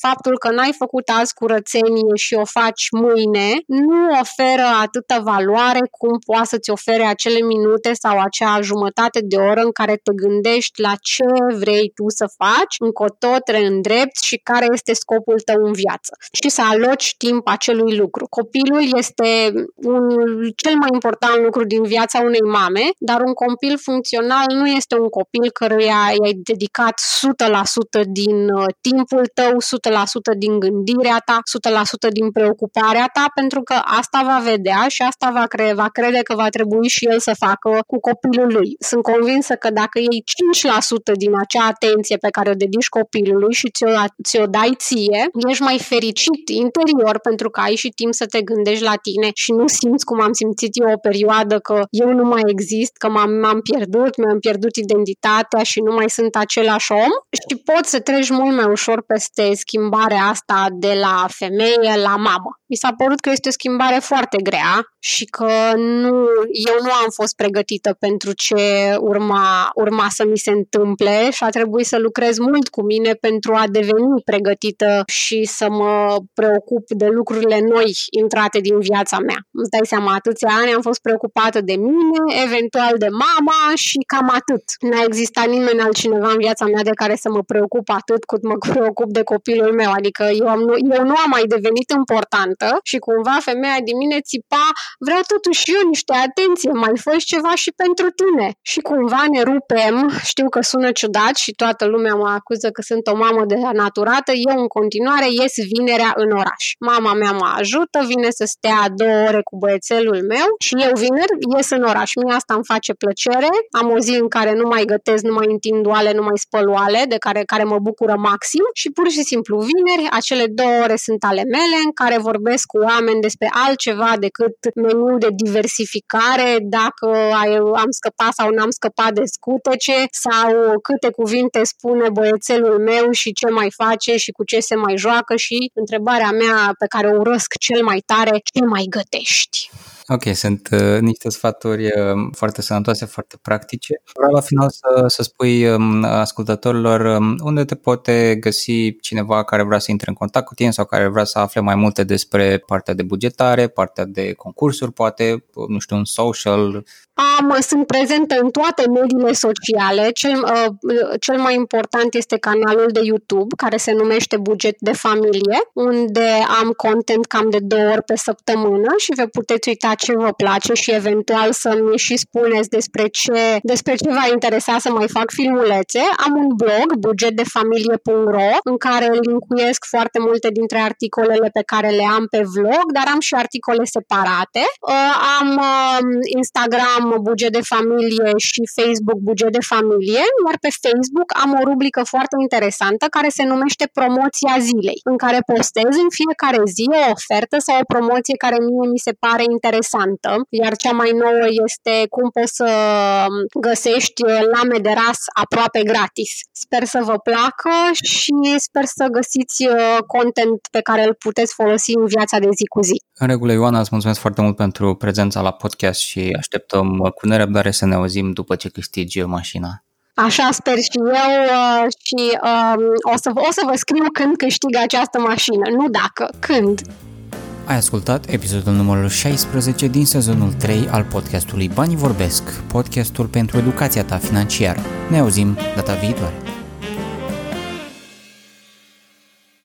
faptul că n-ai făcut azi curățenie și o faci mâine nu oferă atâta valoare cum poate să-ți ofere acele minute sau acea jumătate de oră în care te gândești la ce vrei tu să faci, încotro te îndrepti și care este scopul tău în viață și să aloci timp acelui lucru. Copilul este un, cel mai important lucru din viața unei mame, dar un copil funcțional nu este un copil căruia i-ai dedicat 100% din uh, timpul tău, 100% din gândirea ta, 100% din preocuparea ta, pentru că asta va vedea și asta va, cre- va crede că va trebui și el să facă cu copilul lui. Sunt convinsă că dacă iei 5% din acea atenție pe care o dedici copilului și ți-o, ți-o dai ție, ești mai fericit interior pentru că ai și timp să te gândești la tine și nu simți cum am simțit eu o perioadă că eu nu mai exist, că m-am, m-am pierdut, mi-am pierdut identitatea și nu mai sunt același om și poți să treci mult mai ușor peste schimbarea asta de la femeie la mamă. Mi s-a părut că este o schimbare foarte grea și că nu, eu nu am fost pregătită pentru ce urma, urma să mi se întâmple și a trebuit să lucrez mult cu mine pentru a deveni pregătită și să mă preocup de lucrurile noi intrate din viața mea. Îți dai seama, atâția ani am fost preocupată de mine, eventual de mama și cam atât. N-a existat nimeni altcineva în viața mea de care să mă preocup atât cât mă preocup de copilul meu. Adică eu, am, eu nu am mai devenit importantă și cumva femeia din mine țipa vreau totuși eu niște atenție, mai fă ceva și pentru tine. Și cumva ne rupem, știu că sună ciudat și toată lumea mă acuză că sunt o mamă de naturată, eu în continuare ies vinerea în oraș. Mama mea mă ajută, vine să stea două ore cu băiețelul meu și eu vineri ies în oraș. Mie asta îmi face plăcere. Am o zi în care nu mai gătesc, nu mai întind oale, nu mai spăl oale, de care, care mă bucură maxim și pur și simplu vineri, acele două ore sunt ale mele în care vorbesc cu oameni despre altceva decât meniu de diversificare, dacă am scăpat sau n-am scăpat de scutece sau câte cuvinte spune băiețelul meu și ce mai face și cu ce se mai joacă și întrebarea mea pe care o urăsc cel mai tare, ce mai gătești? Ok, sunt uh, niște sfaturi uh, foarte sănătoase, foarte practice. Vreau la final să, să spui um, ascultătorilor um, unde te poate găsi cineva care vrea să intre în contact cu tine sau care vrea să afle mai multe despre partea de bugetare, partea de concursuri, poate, nu știu, un social, am, sunt prezentă în toate mediile sociale. Cel, uh, cel mai important este canalul de YouTube, care se numește Buget de Familie, unde am content cam de două ori pe săptămână și vă puteți uita ce vă place și eventual să-mi și spuneți despre ce, despre ce v-a interesa să mai fac filmulețe. Am un blog, bugetdefamilie.ro, în care linkuiesc foarte multe dintre articolele pe care le am pe vlog, dar am și articole separate. Uh, am uh, Instagram am buget de familie și Facebook buget de familie, iar pe Facebook am o rubrică foarte interesantă care se numește Promoția zilei, în care postez în fiecare zi o ofertă sau o promoție care mie mi se pare interesantă, iar cea mai nouă este cum poți să găsești lame de ras aproape gratis. Sper să vă placă și sper să găsiți uh, content pe care îl puteți folosi în viața de zi cu zi. În regulă, Ioana, îți mulțumesc foarte mult pentru prezența la podcast și așteptăm cu nerăbdare să ne auzim după ce câștigi mașina. Așa sper și eu uh, și um, o, să, o să vă scriu când câștig această mașină, nu dacă, când. Ai ascultat episodul numărul 16 din sezonul 3 al podcastului Banii Vorbesc, podcastul pentru educația ta financiară. Ne auzim data viitoare.